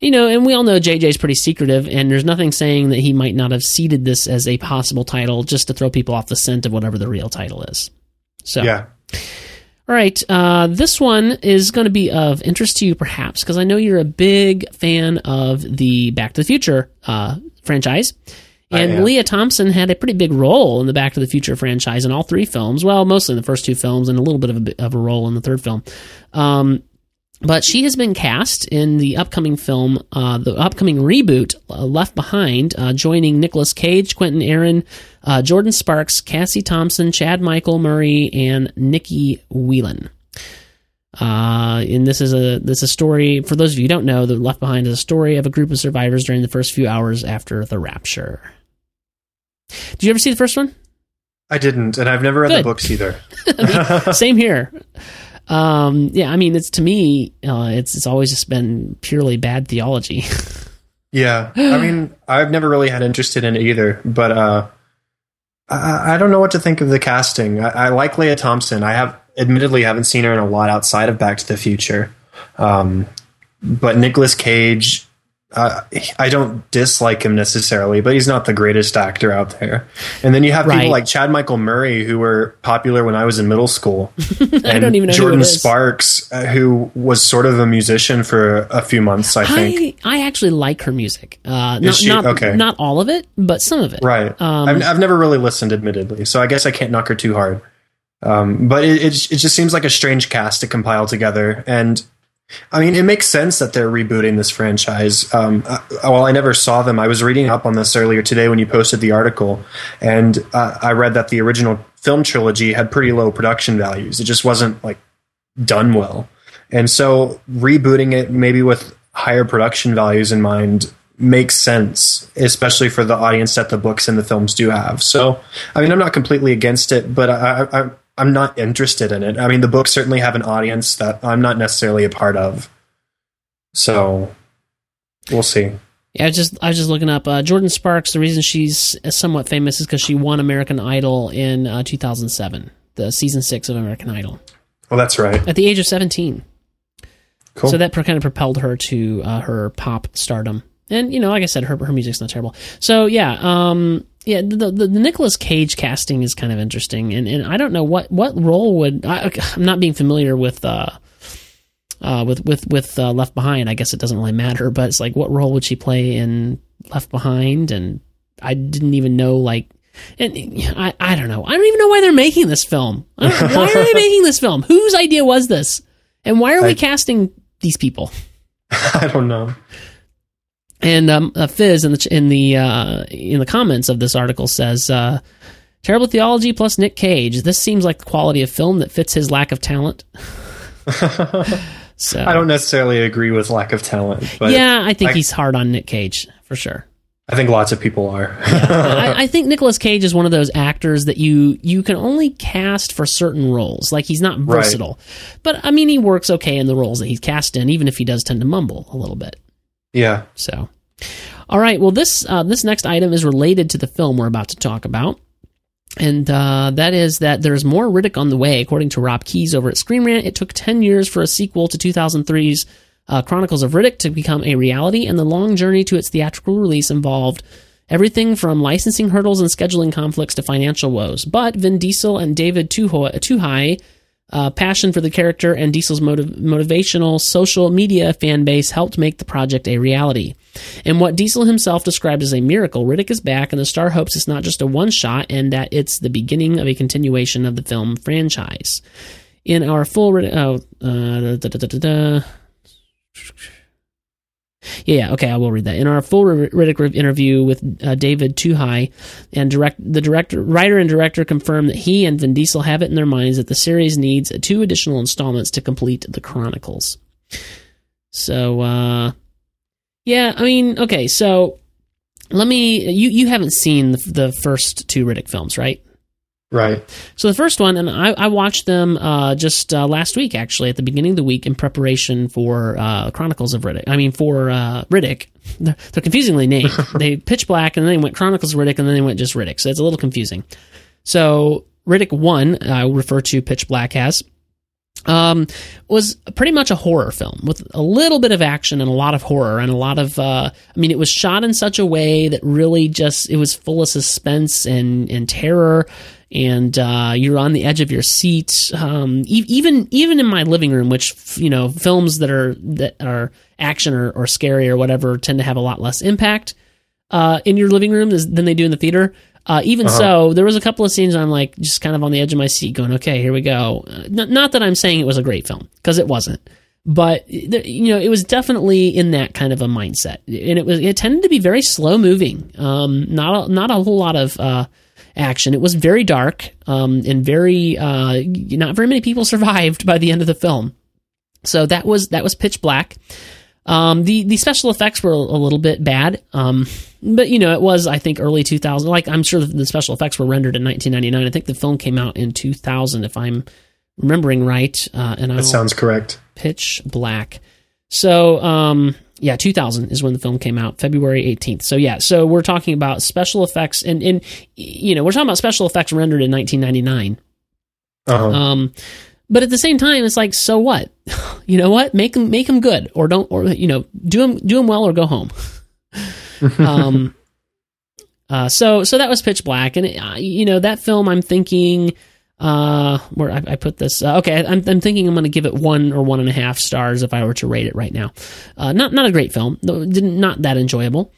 You know, and we all know JJ's pretty secretive, and there's nothing saying that he might not have seeded this as a possible title just to throw people off the scent of whatever the real title is. So, Yeah. all right, uh, this one is going to be of interest to you, perhaps, because I know you're a big fan of the Back to the Future uh, franchise. And. Lea Thompson had a pretty big role in the Back to the Future franchise in all three films. Well, mostly in the first two films, and a little bit of a, of a role in the third film. Um, but she has been cast in the upcoming film, uh, the upcoming reboot, uh, Left Behind, uh, joining Nicolas Cage, Quinton Aaron, uh, Jordin Sparks, Cassi Thomson, Chad Michael Murray, and Nikki Whelan. Uh, and this is a this is a story for those of you who don't know. The Left Behind is a story of a group of survivors during the first few hours after the rapture. Did you ever see the first one? I didn't, and I've never read Good. the books either. Same here. Um, yeah, I mean, it's to me, uh, it's it's always just been purely bad theology. Yeah, I mean, I've never really had interest in it either, but uh, I, I don't know what to think of the casting. I, I like Lea Thompson. I have, admittedly, haven't seen her in a lot outside of Back to the Future, um, but Nicolas Cage. Uh, I don't dislike him necessarily, but he's not the greatest actor out there. And then you have Right. people like Chad Michael Murray, who were popular when I was in middle school. I don't even know Jordin. Sparks, uh, who was sort of a musician for a few months, I think. I I actually like her music. Uh, not she? not, Okay. not all of it, but some of it. Right. Um, I've, I've never really listened, admittedly, so I guess I can't knock her too hard. Um, but it, it it just seems like a strange cast to compile together, and I mean, it makes sense that they're rebooting this franchise. Um, uh, while I never saw them, I was reading up on this earlier today when you posted the article, and uh, I read that the original film trilogy had pretty low production values. It just wasn't like done well, and so rebooting it maybe with higher production values in mind makes sense, especially for the audience that the books and the films do have. So, I mean, I'm not completely against it, but I, I, I'm not interested in it. I mean, the books certainly have an audience that I'm not necessarily a part of. So, we'll see. Yeah, I was just I was just looking up uh, Jordin Sparks. The reason she's somewhat famous is because she won American Idol in uh, 2007, the season six of American Idol, Well, that's right. at the age of 17. Cool. So that kind of propelled her to uh, her pop stardom. And you know, like I said, her her music's not terrible. So yeah, um, yeah, the, the the Nicolas Cage casting is kind of interesting, and and I don't know what what role would I, I'm not being familiar with. Uh, uh, with with with uh, Left Behind, I guess it doesn't really matter. But it's like, what role would she play in Left Behind? And I didn't even know like, and I I don't know. I don't even know why they're making this film. I why are they making this film? Whose idea was this? And why are we casting these people? I don't know. And um, uh, Fizz in the in the uh, in the comments of this article says, uh, "Terrible theology plus Nick Cage. This seems like the quality of film that fits his lack of talent." so I don't necessarily agree with lack of talent, but yeah, I think I- he's hard on Nick Cage for sure. I think lots of people are. I, I think Nicolas Cage is one of those actors that you you can only cast for certain roles. Like he's not Right. versatile, but I mean he works okay in the roles that he's cast in, even if he does tend to mumble a little bit. Yeah. So, All right. Well, this uh, this next item is related to the film we're about to talk about. And uh, that is that there's more Riddick on the way, according to Rob Keyes over at Screen Rant. It took 10 years for a sequel to 2003's uh, Chronicles of Riddick to become a reality, and the long journey to its theatrical release involved everything from licensing hurdles and scheduling conflicts to financial woes. But Vin Diesel and David Twohy uh, passion for the character and Diesel's motiv- motivational social media fan base helped make the project a reality. And what Diesel himself described as a miracle, Riddick is back, and the star hopes it's not just a one shot and that it's the beginning of a continuation of the film franchise. In our full, oh, uh, yeah, yeah, okay, I will read that. In our full Riddick interview with uh, David Twohy, and direct the director, writer, and director confirmed that he and Vin Diesel have it in their minds that the series needs two additional installments to complete the Chronicles. So, uh, yeah, I mean, okay, so let me. You you haven't seen the, the first two Riddick films, right? Right. So the first one, and I, I watched them uh, just uh, last week, actually, at the beginning of the week in preparation for uh, Chronicles of Riddick. I mean, for uh, Riddick. They're, they're confusingly named. they Pitch Black, and then they went Chronicles of Riddick, and then they went just Riddick. So it's a little confusing. So Riddick 1, I refer to Pitch Black as, um, was pretty much a horror film with a little bit of action and a lot of horror and a lot of. Uh, I mean, it was shot in such a way that really just it was full of suspense and and terror, and uh, you're on the edge of your seat. Um, e- even even in my living room, which you know, films that are that are action or, or scary or whatever tend to have a lot less impact uh, in your living room than they do in the theater. Uh, even uh-huh. so, there was a couple of scenes I'm like just kind of on the edge of my seat, going, "Okay, here we go." Uh, n- not that I'm saying it was a great film because it wasn't, but you know, it was definitely in that kind of a mindset, and it was it tended to be very slow moving. Um, not a, not a whole lot of uh, action. It was very dark um, and very uh, not very many people survived by the end of the film. So that was that was pitch black. Um, the the special effects were a little bit bad, um, but you know it was I think early 2000. Like I'm sure the special effects were rendered in 1999. I think the film came out in 2000 if I'm remembering right. Uh, and that I'll sounds correct. Pitch Black. So um, yeah, 2000 is when the film came out, February 18th. So yeah, so we're talking about special effects and and you know we're talking about special effects rendered in 1999. Uh-huh. Um, but at the same time, it's like, so what? You know what? Make them make them good, or don't, or you know, do them do them well, or go home. um. Uh, so so that was Pitch Black, and it, uh, you know that film. I'm thinking, uh, where I, I put this. Uh, okay, I'm, I'm thinking I'm going to give it one or one and a half stars if I were to rate it right now. Uh, not not a great film, didn't not that enjoyable.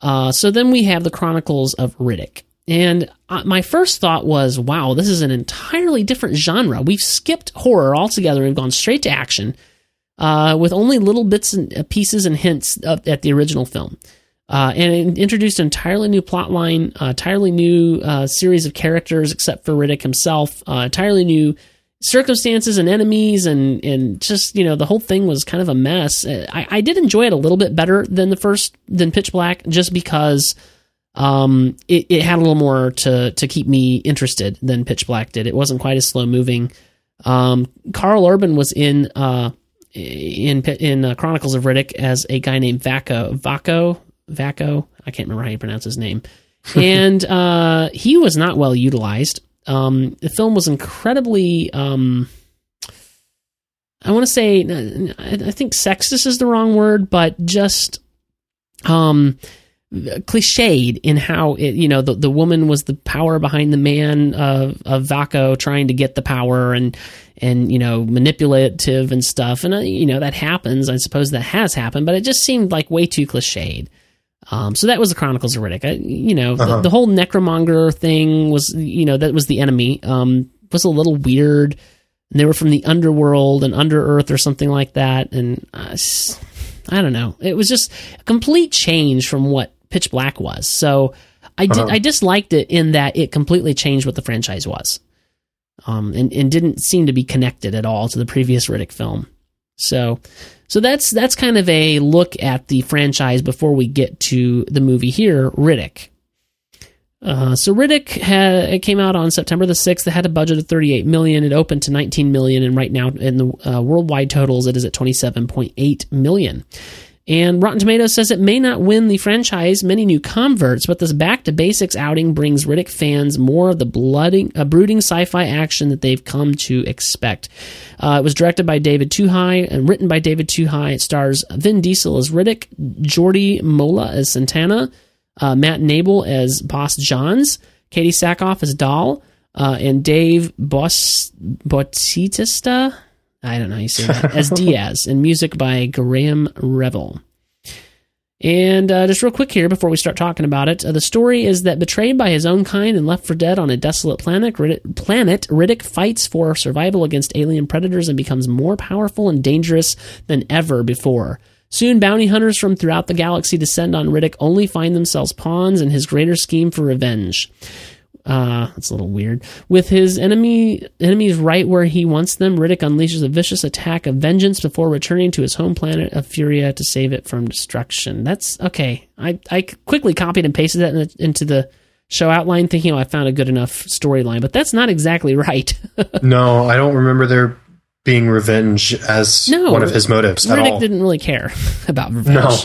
Uh, so then we have the Chronicles of Riddick. And uh, my first thought was, wow, this is an entirely different genre. We've skipped horror altogether and gone straight to action uh, with only little bits and uh, pieces and hints at the original film. Uh, and introduced an entirely new plot line, uh, entirely new uh, series of characters, except for Riddick himself, entirely new circumstances and enemies, and, and just, you know, the whole thing was kind of a mess. I, I did enjoy it a little bit better than the first, than Pitch Black, just because um, it, it, had a little more to to keep me interested than Pitch Black did. It wasn't quite as slow moving. Um, Karl Urban was in uh, in in uh, Chronicles of Riddick as a guy named Vaako Vaako Vaako. I can't remember how you pronounce his name, and uh, he was not well utilized. Um, the film was incredibly. Um, I want to say, I think sexist is the wrong word, but just um, cliched in how it, you know the the woman was the power behind the man of of Vaako trying to get the power and and you know manipulative and stuff. And uh, you know that happens. I suppose that has happened but it just seemed like way too cliched. Um, so that was the Chronicles of Riddick. I, you know uh-huh. the, the, whole necromonger thing was you know that was the enemy. Um, was a little weird. And they were from the underworld and under earth or something like that. And uh, I don't know. It was just a complete change from what Pitch Black was. So I did uh-huh. I disliked it in that it completely changed what the franchise was, um, and and didn't seem to be connected at all to the previous Riddick film. So so that's that's kind of a look at the franchise before we get to the movie here, Riddick. Uh, so Riddick had, it came out on September the 6th. It had a budget of 38 million. It opened to 19 million, and right now in the uh, worldwide totals, it is at 27.8 million. And Rotten Tomatoes says it may not win the franchise many new converts, but this back to basics outing brings Riddick fans more of the blooding, uh, brooding sci-fi action that they've come to expect. Uh, it was directed by David Twohy and written by David Twohy. It stars Vin Diesel as Riddick, Jordi Mola as Santana, uh, Matt Nable as Boss Johns, Katee Sackhoff as Dahl, uh, and Dave Bos- Bautista. I don't know how you say that as Diaz, and music by Graeme Revell. And uh, just real quick here before we start talking about it, uh, the story is that betrayed by his own kind and left for dead on a desolate planet, Riddick, planet, Riddick fights for survival against alien predators and becomes more powerful and dangerous than ever before. Soon, bounty hunters from throughout the galaxy descend on Riddick, only find themselves pawns in his greater scheme for revenge. Uh, that's a little weird. With his enemy enemies right where he wants them, Riddick unleashes a vicious attack of vengeance before returning to his home planet of Furia to save it from destruction. That's okay. I, I quickly copied and pasted that in the, into the show outline, thinking, oh, I found a good enough storyline, but that's not exactly right. no, I don't remember there being revenge as no, one of his motives Riddick at all. didn't really care about revenge. No.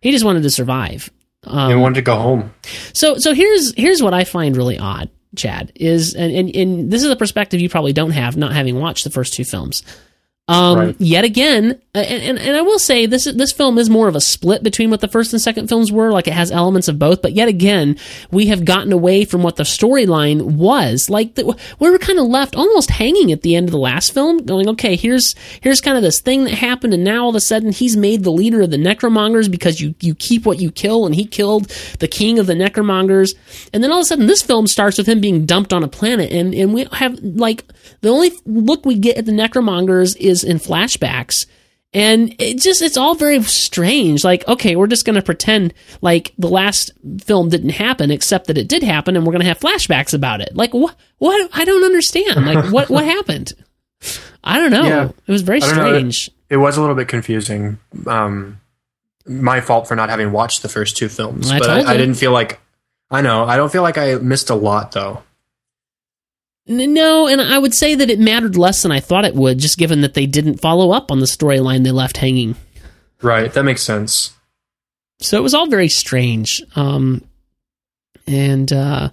He just wanted to survive. Um, he wanted to go home. So so here's here's what I find really odd, Chad, is and, and, and this is a perspective you probably don't have, not having watched the first two films. Um, Right. Yet again, Uh, and, and, and I will say this this film is more of a split between what the first and second films were. Like it has elements of both, but yet again, we have gotten away from what the storyline was. Like the, we were kind of left almost hanging at the end of the last film, going, okay, here's here's kind of this thing that happened, and now all of a sudden he's made the leader of the Necromongers because you you keep what you kill, and he killed the king of the Necromongers, and then all of a sudden this film starts with him being dumped on a planet, and and we have like the only look we get at the Necromongers is in flashbacks. And it just, it's all very strange. Like, okay, we're just going to pretend like the last film didn't happen, except that it did happen, and we're going to have flashbacks about it. Like, what? What? I don't understand. Like, what? What happened? I don't know. Yeah. It was very I don't know. strange. It was a little bit confusing. Um, my fault for not having watched the first two films, I but I, I didn't feel like. I know. I don't feel like I missed a lot though. No, and I would say that it mattered less than I thought it would, just given that they didn't follow up on the storyline they left hanging. Right. That makes sense. So it was all very strange. Um, and uh,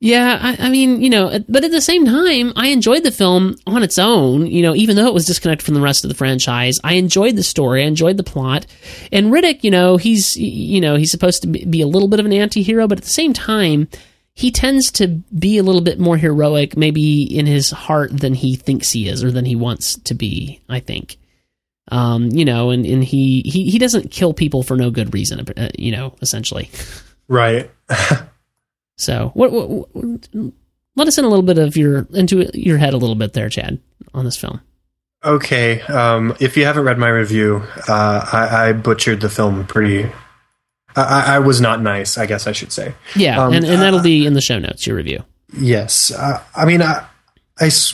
yeah, I, I mean, you know, but at the same time, I enjoyed the film on its own. You know, even though it was disconnected from the rest of the franchise, I enjoyed the story, I enjoyed the plot. And Riddick, you know, he's you know he's supposed to be be a little bit of an anti-hero, but at the same time. He tends to be a little bit more heroic, maybe in his heart, than he thinks he is, or than he wants to be. I think um, you know, and, and he, he he doesn't kill people for no good reason, uh, you know, essentially. Right. So, what, what, what- let us in a little bit of your into your head a little bit there, Chad, on this film. Okay. Um, if you haven't read my review, uh, I, I butchered the film pretty. I, I- I was not nice, I guess I should say. Yeah, Um, and, and that'll be in the show notes. Your review. Yes. Uh, I mean, I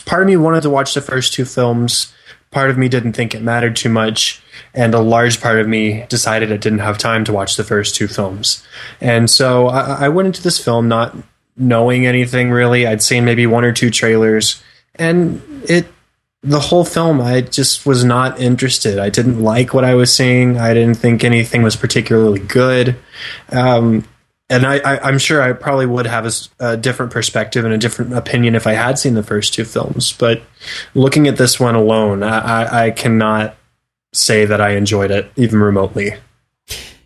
part of me wanted to watch the first two films. Part of me didn't think it mattered too much, and a large part of me decided it didn't have time to watch the first two films. And so I, I went into this film not knowing anything really. I'd seen maybe one or two trailers, and it the whole film I just was not interested. I didn't like what I was seeing. I didn't think anything was particularly good. Um, and I, I'm sure I probably would have a different perspective and a different opinion if I had seen the first two films. But looking at this one alone, I, I, I cannot say that I enjoyed it even remotely.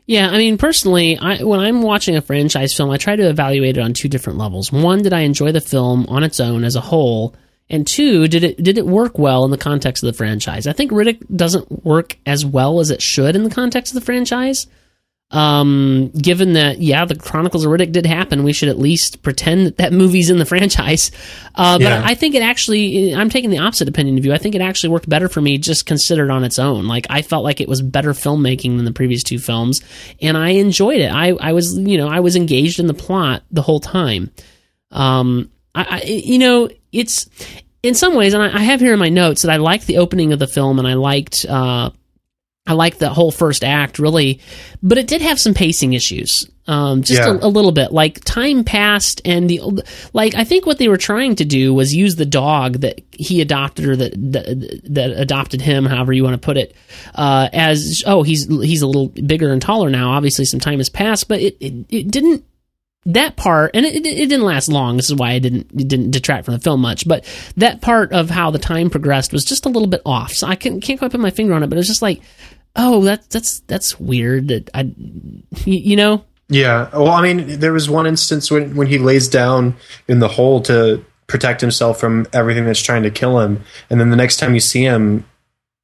Yeah, I mean, personally, I, when I'm watching a franchise film, I try to evaluate it on two different levels. One, did I enjoy the film on its own as a whole? And two, did it did it work well in the context of the franchise? I think Riddick doesn't work as well as it should in the context of the franchise. Um, given that, yeah, the Chronicles of Riddick did happen, we should at least pretend that that movie's in the franchise. Uh, but Yeah. I think it actually, I'm taking the opposite opinion of you. I think it actually worked better for me just considered on its own. Like, I felt like it was better filmmaking than the previous two films, and I enjoyed it. I, I was, you know, I was engaged in the plot the whole time. Um, I, I you know, it's in some ways, and I, I have here in my notes that I liked the opening of the film, and I liked, uh, I liked the whole first act really, but it did have some pacing issues. Um, just Yeah. a, a little bit. Like time passed, and the like. I think what they were trying to do was use the dog that he adopted or that that, that adopted him, however you want to put it, uh, as oh he's he's a little bigger and taller now. Obviously, some time has passed, but it it, it didn't that part and it, it, didn't last long this is why i didn't it didn't detract from the film much but that part of how the time progressed was just a little bit off so i can, can't quite put my finger on it but it was just like oh that, that's that's weird that i you know Yeah. Well, I mean, there was one instance when, when he lays down in the hole to protect himself from everything that's trying to kill him. And then the next time you see him,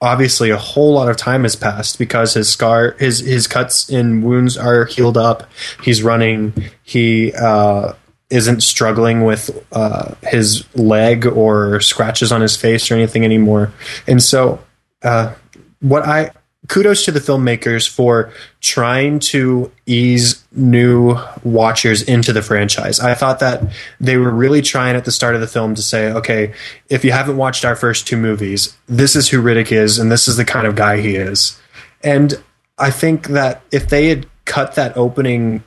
obviously a whole lot of time has passed because his scar, his, his cuts and wounds are healed up. He's running. He, uh, isn't struggling with uh, his leg or scratches on his face or anything anymore. And so, uh, what I kudos to the filmmakers for trying to ease new watchers into the franchise. I thought that they were really trying at the start of the film to say, okay, if you haven't watched our first two movies, this is who Riddick is and this is the kind of guy he is. And I think that if they had cut that opening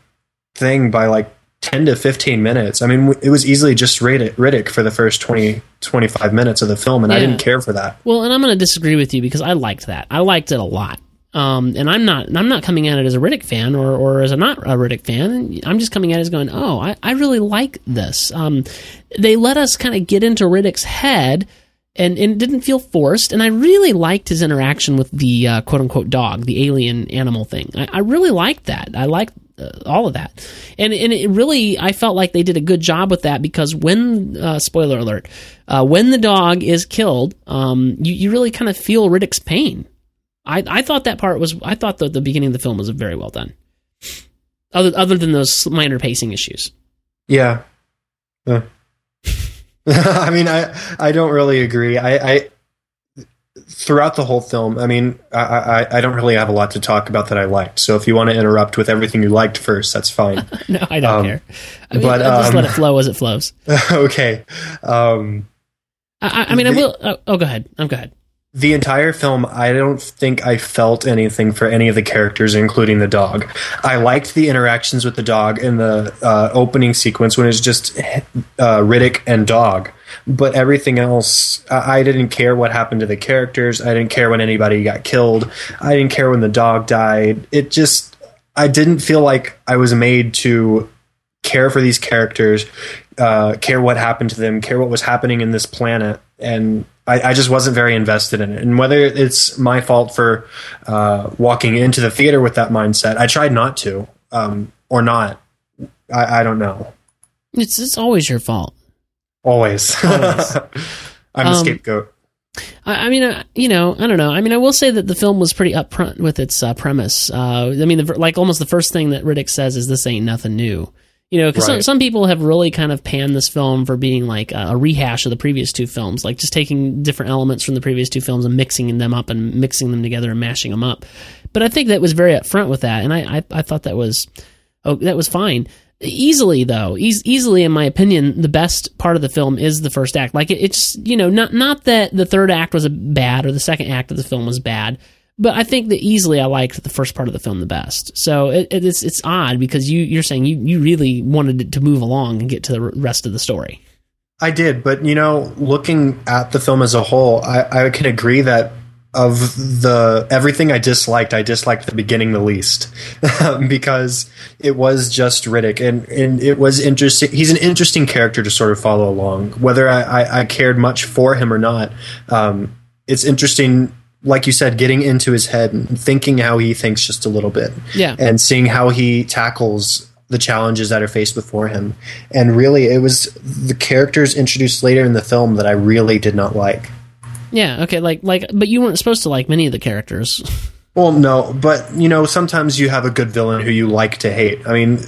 thing by like 10 to 15 minutes. I mean, it was easily just Riddick, for the first 20, 25 minutes of the film, and I didn't care for that. Well, and I'm going to disagree with you because I liked that. I liked it a lot. Um, and I'm not I'm not coming at it as a Riddick fan or, or as a not a Riddick fan. I'm just coming at it as going, oh, I, I really like this. Um, they let us kind of get into Riddick's head. And, and it didn't feel forced, and I really liked his interaction with the uh, quote unquote dog, the alien animal thing. I, I really liked that. I liked uh, all of that, and and it really I felt like they did a good job with that because when uh, spoiler alert, uh, when the dog is killed, um, you you really kind of feel Riddick's pain. I I thought that part was I thought that the beginning of the film was very well done. Other other than those minor pacing issues. Yeah. I mean, I I don't really agree. I, I throughout the whole film, I mean, I, I I don't really have a lot to talk about that I liked. So if you want to interrupt with everything you liked first, that's fine. no, I don't Um, care. I mean, but, I'll just um, let it flow as it flows. okay. Um, I, I- mean, I will. Oh, oh, go ahead. I'm oh, go ahead. The entire film, I don't think I felt anything for any of the characters, including the dog. I liked the interactions with the dog in the uh, opening sequence when it's just uh, Riddick and dog. But everything else, I I didn't care what happened to the characters. I didn't care when anybody got killed. I didn't care when the dog died. It just, I didn't feel like I was made to care for these characters, uh, care what happened to them, care what was happening in this planet, and I, I just wasn't very invested in it. And whether it's my fault for uh, walking into the theater with that mindset, I tried not to, um, or not. I, I don't know. It's it's always your fault. Always, Always. I'm the Um, scapegoat. I, I mean, uh, you know, I don't know. I mean, I will say that the film was pretty upfront with its uh, premise. Uh, I mean, the, like almost the first thing that Riddick says is, "This ain't nothing new." You know, because some, Right. some people have really kind of panned this film for being like a, a rehash of the previous two films, like just taking different elements from the previous two films and mixing them up and mixing them together and mashing them up. But I think that was very upfront with that, and I I, I thought that was oh that was fine. Easily though, eas easily in my opinion, the best part of the film is the first act. Like it, it's you know not not that the third act was a bad or the second act of the film was bad, but I think that easily I liked the first part of the film the best. So it, it- it's it's odd because you you're saying you you really wanted it to move along and get to the rest of the story. I did, but you know, looking at the film as a whole, I, I can agree that of the everything I disliked, I disliked the beginning the least because it was just Riddick, and and it was interesting. He's an interesting character to sort of follow along, whether I, I, I cared much for him or not. Um, it's interesting. Like you said, getting into his head and thinking how he thinks just a little bit, Yeah. and seeing how he tackles the challenges that are faced before him. And really, it was the characters introduced later in the film that I really did not like. Yeah, okay, like like but you weren't supposed to like many of the characters. Well, no, but you know, sometimes you have a good villain who you like to hate. I mean,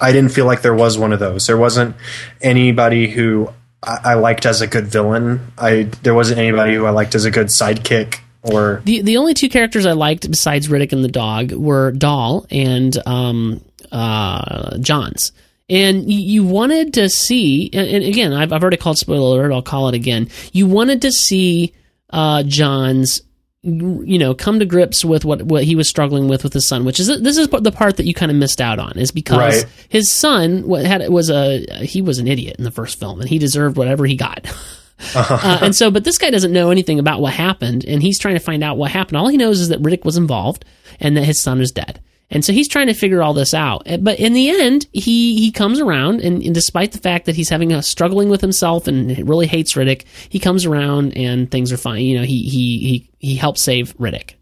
I didn't feel like there was one of those. There wasn't anybody who I, liked as a good villain. I there wasn't anybody who I liked as a good sidekick or The the only two characters I liked besides Riddick and the dog were Dahl and um, uh, Johns. And you, wanted to see, and again, I've, I've already called spoiler alert. I'll call it again. You wanted to see uh, Johns you know come to grips with what what he was struggling with with his son which is this is the part that you kind of missed out on is because Right. his son wa- had was a he was an idiot in the first film and he deserved whatever he got. Uh, and so but this guy doesn't know anything about what happened and he's trying to find out what happened. All he knows is that riddick was involved and that his son is dead and so he's trying to figure all this out Uh, but in the end he he comes around and, and despite the fact that he's having a struggling with himself and really hates riddick he comes around and things are fine you know he he he, he helps save riddick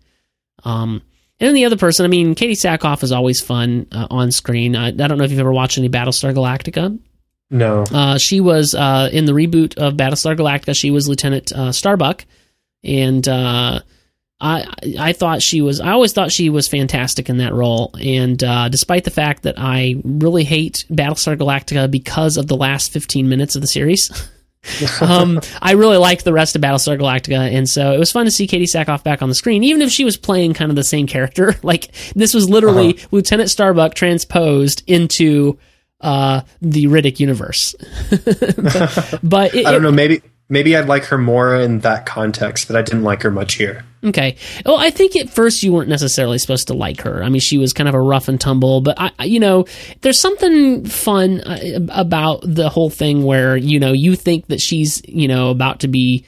um and then the other person, I mean, Katee Sackhoff is always fun uh, on screen. I, I don't know if you've ever watched any Battlestar Galactica. No. Uh, she was uh, in the reboot of Battlestar Galactica. She was Lieutenant uh, Starbuck, and uh, I I thought she was. I always thought she was fantastic in that role. And uh, despite the fact that I really hate Battlestar Galactica because of the last fifteen minutes of the series. um, I really liked the rest of Battlestar Galactica, and so it was fun to see Katee Sackhoff back on the screen, even if she was playing kind of the same character. Like this was literally Lieutenant Starbuck transposed into uh, the Riddick universe. but but it, I don't know. Maybe maybe I'd like her more in that context, but I didn't like her much here. Okay. Well, I think at first you weren't necessarily supposed to like her. I mean, she was kind of a rough and tumble, but I, I- you know, there's something fun uh, about the whole thing where you know you think that she's you know about to be.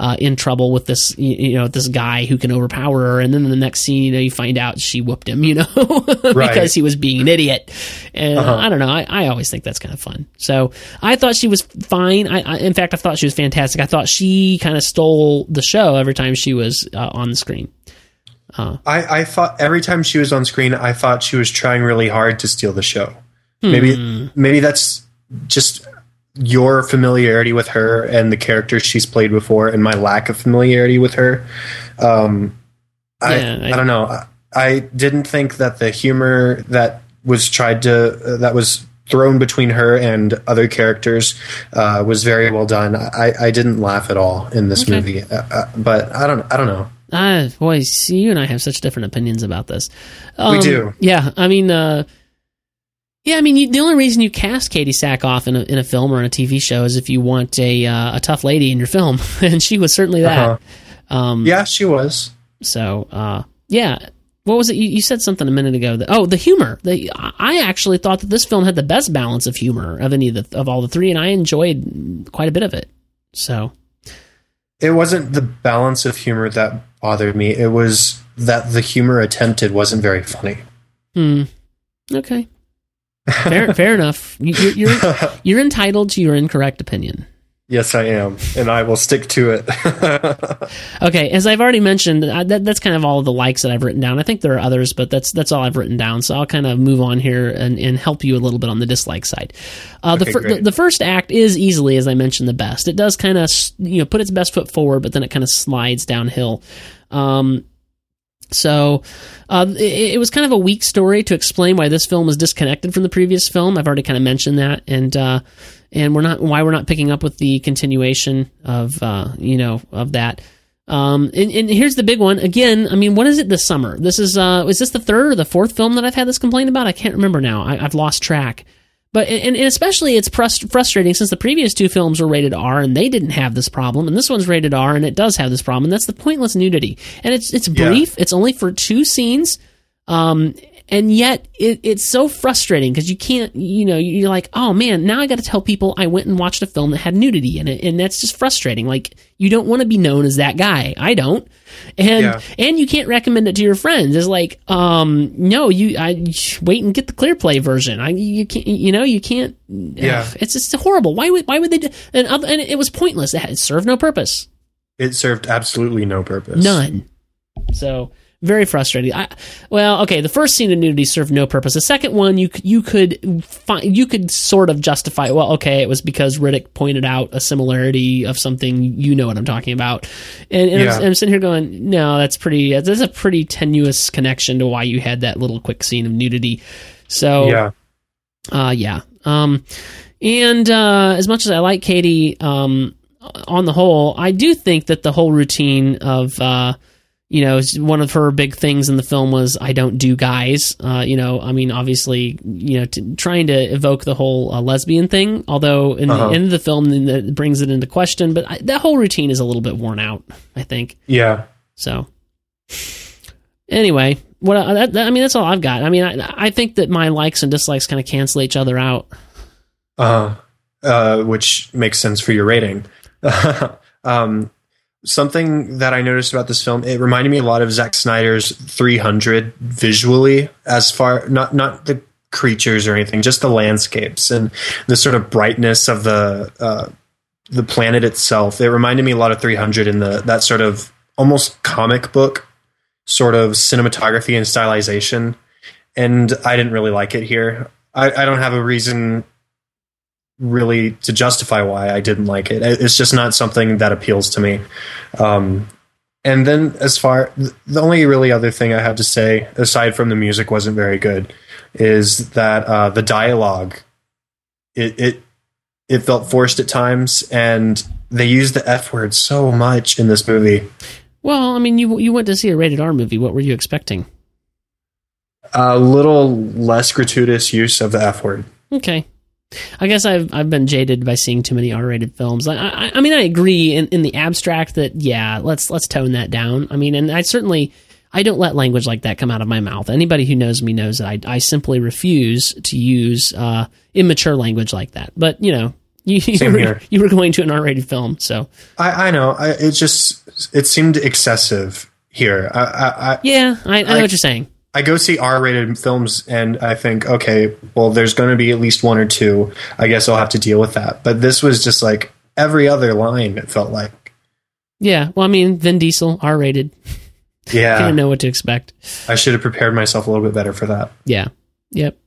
Uh, in trouble with this, you know, this guy who can overpower her, and then in the next scene, you know, you find out she whooped him, you know, because he was being an idiot. And Uh-huh. I don't know, I, I always think that's kind of fun. So I thought she was fine. I, I in fact, I thought she was fantastic. I thought she kind of stole the show every time she was uh, on the screen. I, I thought every time she was on screen, I thought she was trying really hard to steal the show. Hmm. Maybe maybe that's just your familiarity with her and the characters she's played before, and my lack of familiarity with her. Um, I, Yeah, I- I, don't know. I, I didn't think that the humor that was tried to uh, that was thrown between her and other characters uh, was very well done. I, I didn't laugh at all in this Okay. movie, uh, uh, but I don't I don't know. Ah, boy, you and I have such different opinions about this. Um, We do. Yeah, I mean, uh, yeah, I mean, you, the only reason you cast Katee Sackhoff in a, in a film or in a TV show is if you want a uh, a tough lady in your film, and she was certainly that. Uh-huh. Um, Yeah, she was. So, uh, yeah. What was it? You, you said something a minute ago. That, oh, the humor. The, I actually thought that this film had the best balance of humor of any of the of all the three, and I enjoyed quite a bit of it. So, It wasn't the balance of humor that bothered me. It was that the humor attempted wasn't very funny. hmm. Okay. Fair, fair enough. You, you're, you're you're entitled to your incorrect opinion. Yes, I am, and I will stick to it. Okay, as I've already mentioned, I, that, that's kind of all of the likes that I've written down. I think there are others, but that's that's all I've written down. So I'll kind of move on here and, and help you a little bit on the dislike side. Uh, the, Okay, fir- the the first act is easily, as I mentioned, the best. It does kind of you know put its best foot forward, but then it kind of slides downhill. Um, so uh, it, it was kind of a weak story to explain why this film was disconnected from the previous film. I've already kind of mentioned that, and uh, and we're not why we're not picking up with the continuation of uh, you know of that. Um, and, and here's the big one again. I mean, what is it this summer? This is uh, is this the third or the fourth film that I've had this complaint about? I can't remember now. I, I've lost track. But and, and especially it's frust- frustrating since the previous two films were rated R and they didn't have this problem, and this one's rated R and it does have this problem, and that's the pointless nudity. And it's it's Yeah. brief. It's only for two scenes, um, and yet it, it's so frustrating because you can't, you know, you're like, oh man, now I got to tell people I went and watched a film that had nudity in it, and that's just frustrating. Like you don't want to be known as that guy. I don't, and Yeah. and you can't recommend it to your friends. It's like, um, no, you, I wait and get the ClearPlay version. I, you can't, you know, you can't. Yeah. ugh, it's just horrible. Why would, why would they? Do, and other, and it was pointless. It, had, it served no purpose. it served absolutely no purpose. None. So very frustrating. I, well, okay, the first scene of nudity served no purpose. The second one, you you could find you could sort of justify. Well, okay, it was because Riddick pointed out a similarity of something. You know what I'm talking about. And, and I'm, I'm sitting here going, no, that's pretty. That's a pretty tenuous connection to why you had that little quick scene of nudity. So Yeah. uh, yeah. Um, and uh, as much as I like Katie, um, on the whole, I do think that the whole routine of, uh, you know, one of her big things in the film was "I don't do guys." Uh, you know, I mean, obviously, you know, to, trying to evoke the whole uh, lesbian thing. Although in Uh-huh. the end of the film, then that brings it into question. But I, that whole routine is a little bit worn out. I think Yeah. so. Anyway, what I, that, that- I mean, that's all I've got. I mean, I, I think that my likes and dislikes kind of cancel each other out. Uh, uh, which makes sense for your rating. um, something that I noticed about this film, it reminded me a lot of Zack Snyder's 300 visually, as far not not the creatures or anything, just the landscapes and the sort of brightness of the uh, the planet itself. It reminded me a lot of 300 in the that sort of almost comic book sort of cinematography and stylization, and I didn't really like it here. I, I don't have a reason really to justify why I didn't like it. It's just not something that appeals to me. Um, and then, as far the only really other thing I have to say, aside from the music wasn't very good, is that uh, the dialogue it it it felt forced at times, and they used the f word so much in this movie. Well, I mean, you you went to see a rated R movie. What were you expecting? A little less gratuitous use of the f word. Okay. I guess I've I've been jaded by seeing too many R-rated films. I I, I mean, I agree in, in the abstract that yeah, let's let's tone that down. I mean, and I certainly I don't let language like that come out of my mouth. Anybody who knows me knows that I I simply refuse to use uh, immature language like that. But you know, you you were, you were going to an R-rated film, so I, I know. I, it just it seemed excessive here. I, I, I, yeah, I, I know what you're saying. I go see R-rated films and I think, okay, well, there's going to be at least one or two. I guess I'll have to deal with that. But this was just like every other line. It felt like, Yeah, well, I mean, Vin Diesel R-rated. yeah, Kind of know what to expect. I should have prepared myself a little bit better for that. Yeah. Yep.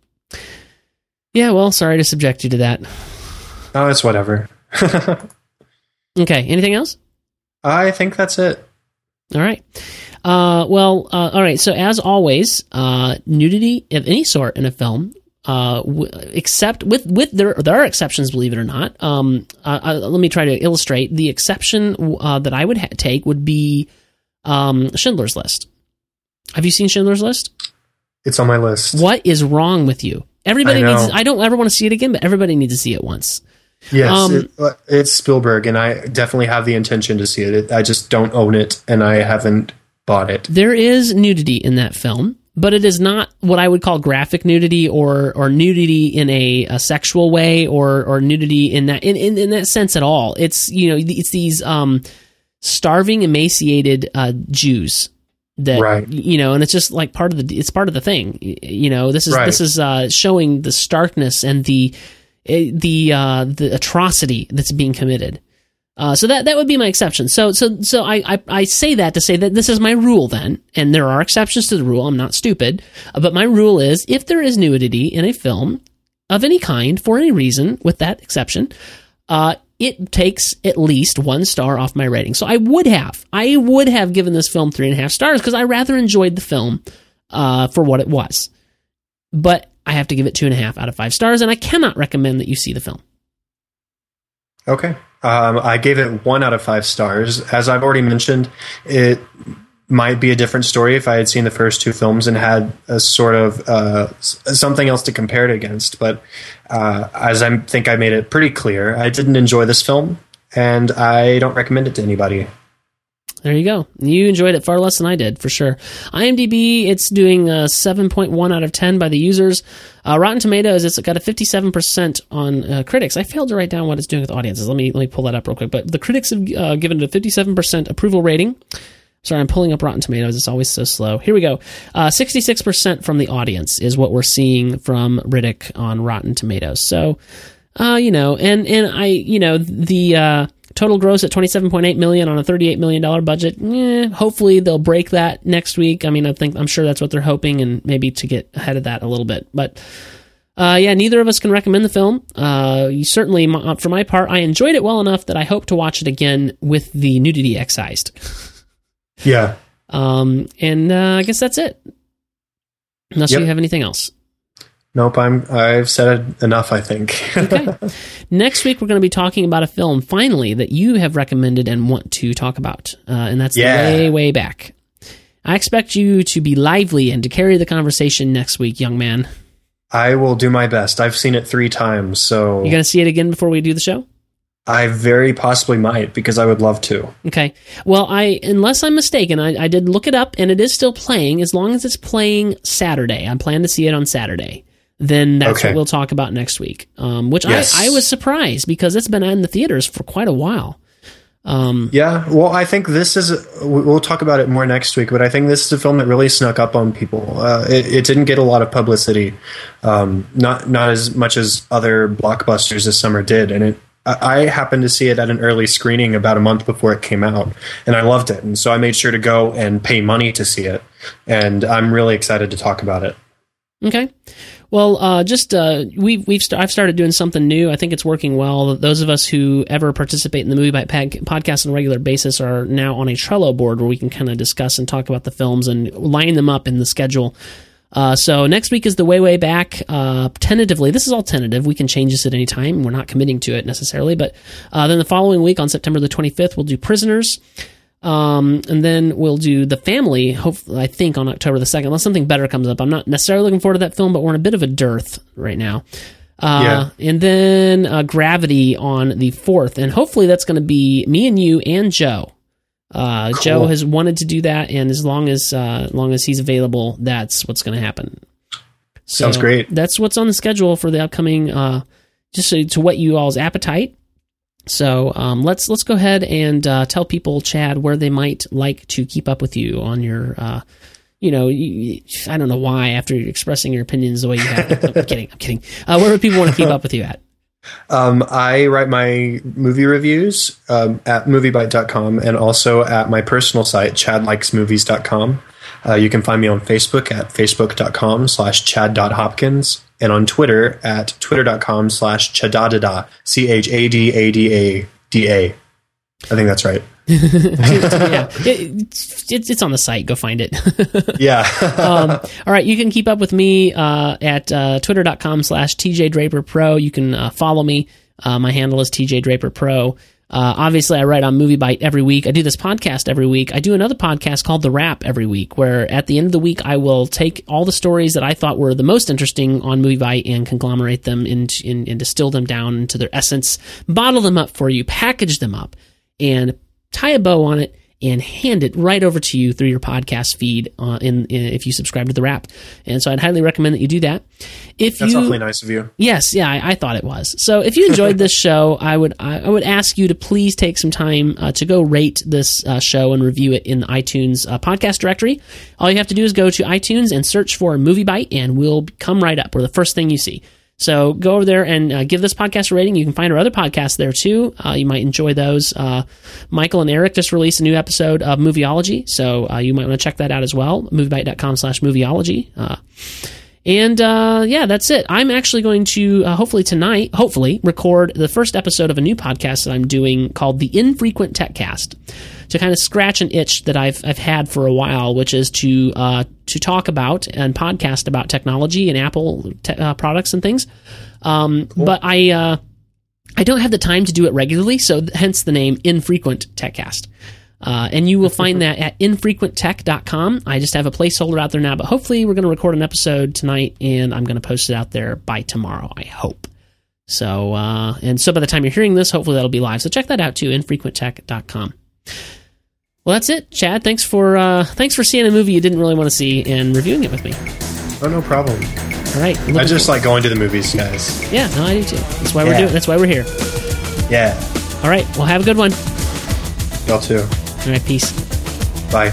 Yeah, well, sorry to subject you to that. Oh, it's whatever. Okay, anything else? I think that's it. All right. Uh, well, uh, all right. So as always, uh, nudity of any sort in a film, uh, w- except with with there there are exceptions, believe it or not. Um, uh, uh, let me try to illustrate. The exception uh, that I would ha- take would be um, Schindler's List. Have you seen Schindler's List? It's on my list. What is wrong with you? Everybody I needs. I don't ever want to see it again, but everybody needs to see it once. Yes, Um, it, uh, it's Spielberg, and I definitely have the intention to see it. I just don't own it, and I haven't bought it. There is nudity in that film, but it is not what I would call graphic nudity or or nudity in a, a sexual way or or nudity in that in, in, in that sense at all. It's you know it's these um, starving, emaciated uh, Jews that Right. you know, and it's just like part of the it's part of the thing. You know, this is Right. this is uh, showing the starkness and the the uh, the atrocity that's being committed. Uh, so that that would be my exception. So so so I, I I say that to say that this is my rule then, and there are exceptions to the rule. I'm not stupid, uh, but my rule is if there is nudity in a film of any kind for any reason, with that exception, uh, it takes at least one star off my rating. So I would have I would have given this film three and a half stars because I rather enjoyed the film uh, for what it was, but I have to give it two and a half out of five stars, and I cannot recommend that you see the film. Okay. Um, I gave it one out of five stars. As I've already mentioned, it might be a different story if I had seen the first two films and had a sort of uh, something else to compare it against. But uh, as I think I made it pretty clear, I didn't enjoy this film, and I don't recommend it to anybody. There you go. You enjoyed it far less than I did, for sure. IMDb, it's doing a 7.1 out of 10 by the users. Uh, Rotten Tomatoes, it's got a 57% on uh, critics. I failed to write down what it's doing with audiences. Let me let me pull that up real quick. But the critics have uh, given it a 57% approval rating. Sorry, I'm pulling up Rotten Tomatoes. It's always so slow. Here we go. Uh, 66% from the audience is what we're seeing from Riddick on Rotten Tomatoes. So, uh, you know, and and I, you know, the uh, total gross at 27.8 million on a 38 million dollar budget. Eh, hopefully they'll break that next week. I mean, I think I'm sure that's what they're hoping, and maybe to get ahead of that a little bit. But uh, yeah, neither of us can recommend the film. Uh, you certainly, for my part, I enjoyed it well enough that I hope to watch it again with the nudity excised. Yeah. Um, and uh, I guess that's it. Unless Yep. you have anything else. Nope. I'm. I've said enough. I think. Okay. Next week, we're going to be talking about a film, finally, that you have recommended and want to talk about. Uh, and that's Yeah. way, way back. I expect you to be lively and to carry the conversation next week, young man. I will do my best. I've seen it three times, so You going to see it again before we do the show? I very possibly might because I would love to. Okay. Well, I unless I'm mistaken, I, I did look it up and it is still playing as long as it's playing Saturday. I plan to see it on Saturday. Then that's Okay. what we'll talk about next week. Um, which Yes. I, I was surprised because it's been in the theaters for quite a while. Um, Yeah, well, I think this is. we- We'll talk about it more next week, but I think this is a film that really snuck up on people. Uh, it, it didn't get a lot of publicity, um, not not as much as other blockbusters this summer did, and it. I happened to see it at an early screening about a month before it came out, and I loved it, and so I made sure to go and pay money to see it, and I'm really excited to talk about it. Okay. Well, uh, just uh, we, we've st- I've started doing something new. I think it's working well. Those of us who ever participate in the MovieByte Pad- podcast on a regular basis are now on a Trello board where we can kind of discuss and talk about the films and line them up in the schedule. Uh, so next week is the way way back. Uh, tentatively, this is all tentative. We can change this at any time. We're not committing to it necessarily. But uh, then the following week on September the 25th, we'll do Prisoners. Um, and then we'll do the family. Hopefully, I think on October the second, unless something better comes up. I'm not necessarily looking forward to that film, but we're in a bit of a dearth right now. Uh, And then uh, Gravity on the fourth, and hopefully that's going to be me and you and Joe. Uh, Joe has wanted to do that, and as long as uh, as long as he's available, that's what's going to happen. Sounds great. That's what's on the schedule for the upcoming. Uh, just so, to whet you all's appetite. So um, let's let's go ahead and uh, tell people, Chad, where they might like to keep up with you on your. Uh, you know, you, I don't know why. After expressing your opinions the way you have, I'm kidding. I'm kidding. Uh, where would people want to keep up with you at? Um, I write my movie reviews um, at moviebyte.com and also at my personal site, chadlikesmovies.com. Uh, you can find me on Facebook at facebook.com slash chad.hopkins and on Twitter at twitter.com slash chadadada, C-H-A-D-A-D-A-D-A. I think that's right. yeah, it, it's, on the site. Go find it. Yeah. um, all right, you can keep up with me uh, at uh, twitter.com slash TJ Draper Pro. You can uh, follow me. Uh, my handle is TJ Draper Pro. Uh, obviously, I write on MovieByte every week. I do this podcast every week. I do another podcast called The Wrap every week, where at the end of the week, I will take all the stories that I thought were the most interesting on MovieByte and conglomerate them and, and, and distill them down into their essence, bottle them up for you, package them up, and tie a bow on it and hand it right over to you through your podcast feed uh, in, in if you subscribe to the wrap. And so I'd highly recommend that you do that. If That's you awfully nice of you. Yes, yeah, I, I thought it was. So if you enjoyed this show, I would I, I would ask you to please take some time uh, to go rate this uh, show and review it in the iTunes uh, podcast directory. All you have to do is go to iTunes and search for MovieByte, and we'll come right up. We're the first thing you see. So go over there and uh, give this podcast a rating. You can find our other podcasts there too. Uh, you might enjoy those. Uh, Michael and Eric just released a new episode of Movieology, so uh, you might want to check that out as well. Moviebyte.com slash movieology. Uh, and uh, yeah, that's it. I'm actually going to hopefully tonight, hopefully, record the first episode of a new podcast that I'm doing called the Infrequent Tech Cast to kind of scratch an itch that I've I've had for a while, which is to uh, to talk about and podcast about technology and Apple te- uh, products and things. Um, But I uh, I don't have the time to do it regularly, so hence the name Infrequent Techcast. Uh, and you will find that at infrequenttech.com. I just have a placeholder out there now, but hopefully we're going to record an episode tonight and I'm going to post it out there by tomorrow, I hope. So, uh, and so by the time you're hearing this, hopefully that'll be live. So check that out too, infrequenttech.com. Well, that's it, Chad. Thanks for uh, thanks for seeing a movie you didn't really want to see and reviewing it with me. Oh, no problem. All right, I just like going to the movies, guys. yeah, no, I do too. That's why we're Yeah. doing. That's why we're here. Yeah. All right, well, have a good one. Y'all too. All right, peace. Bye.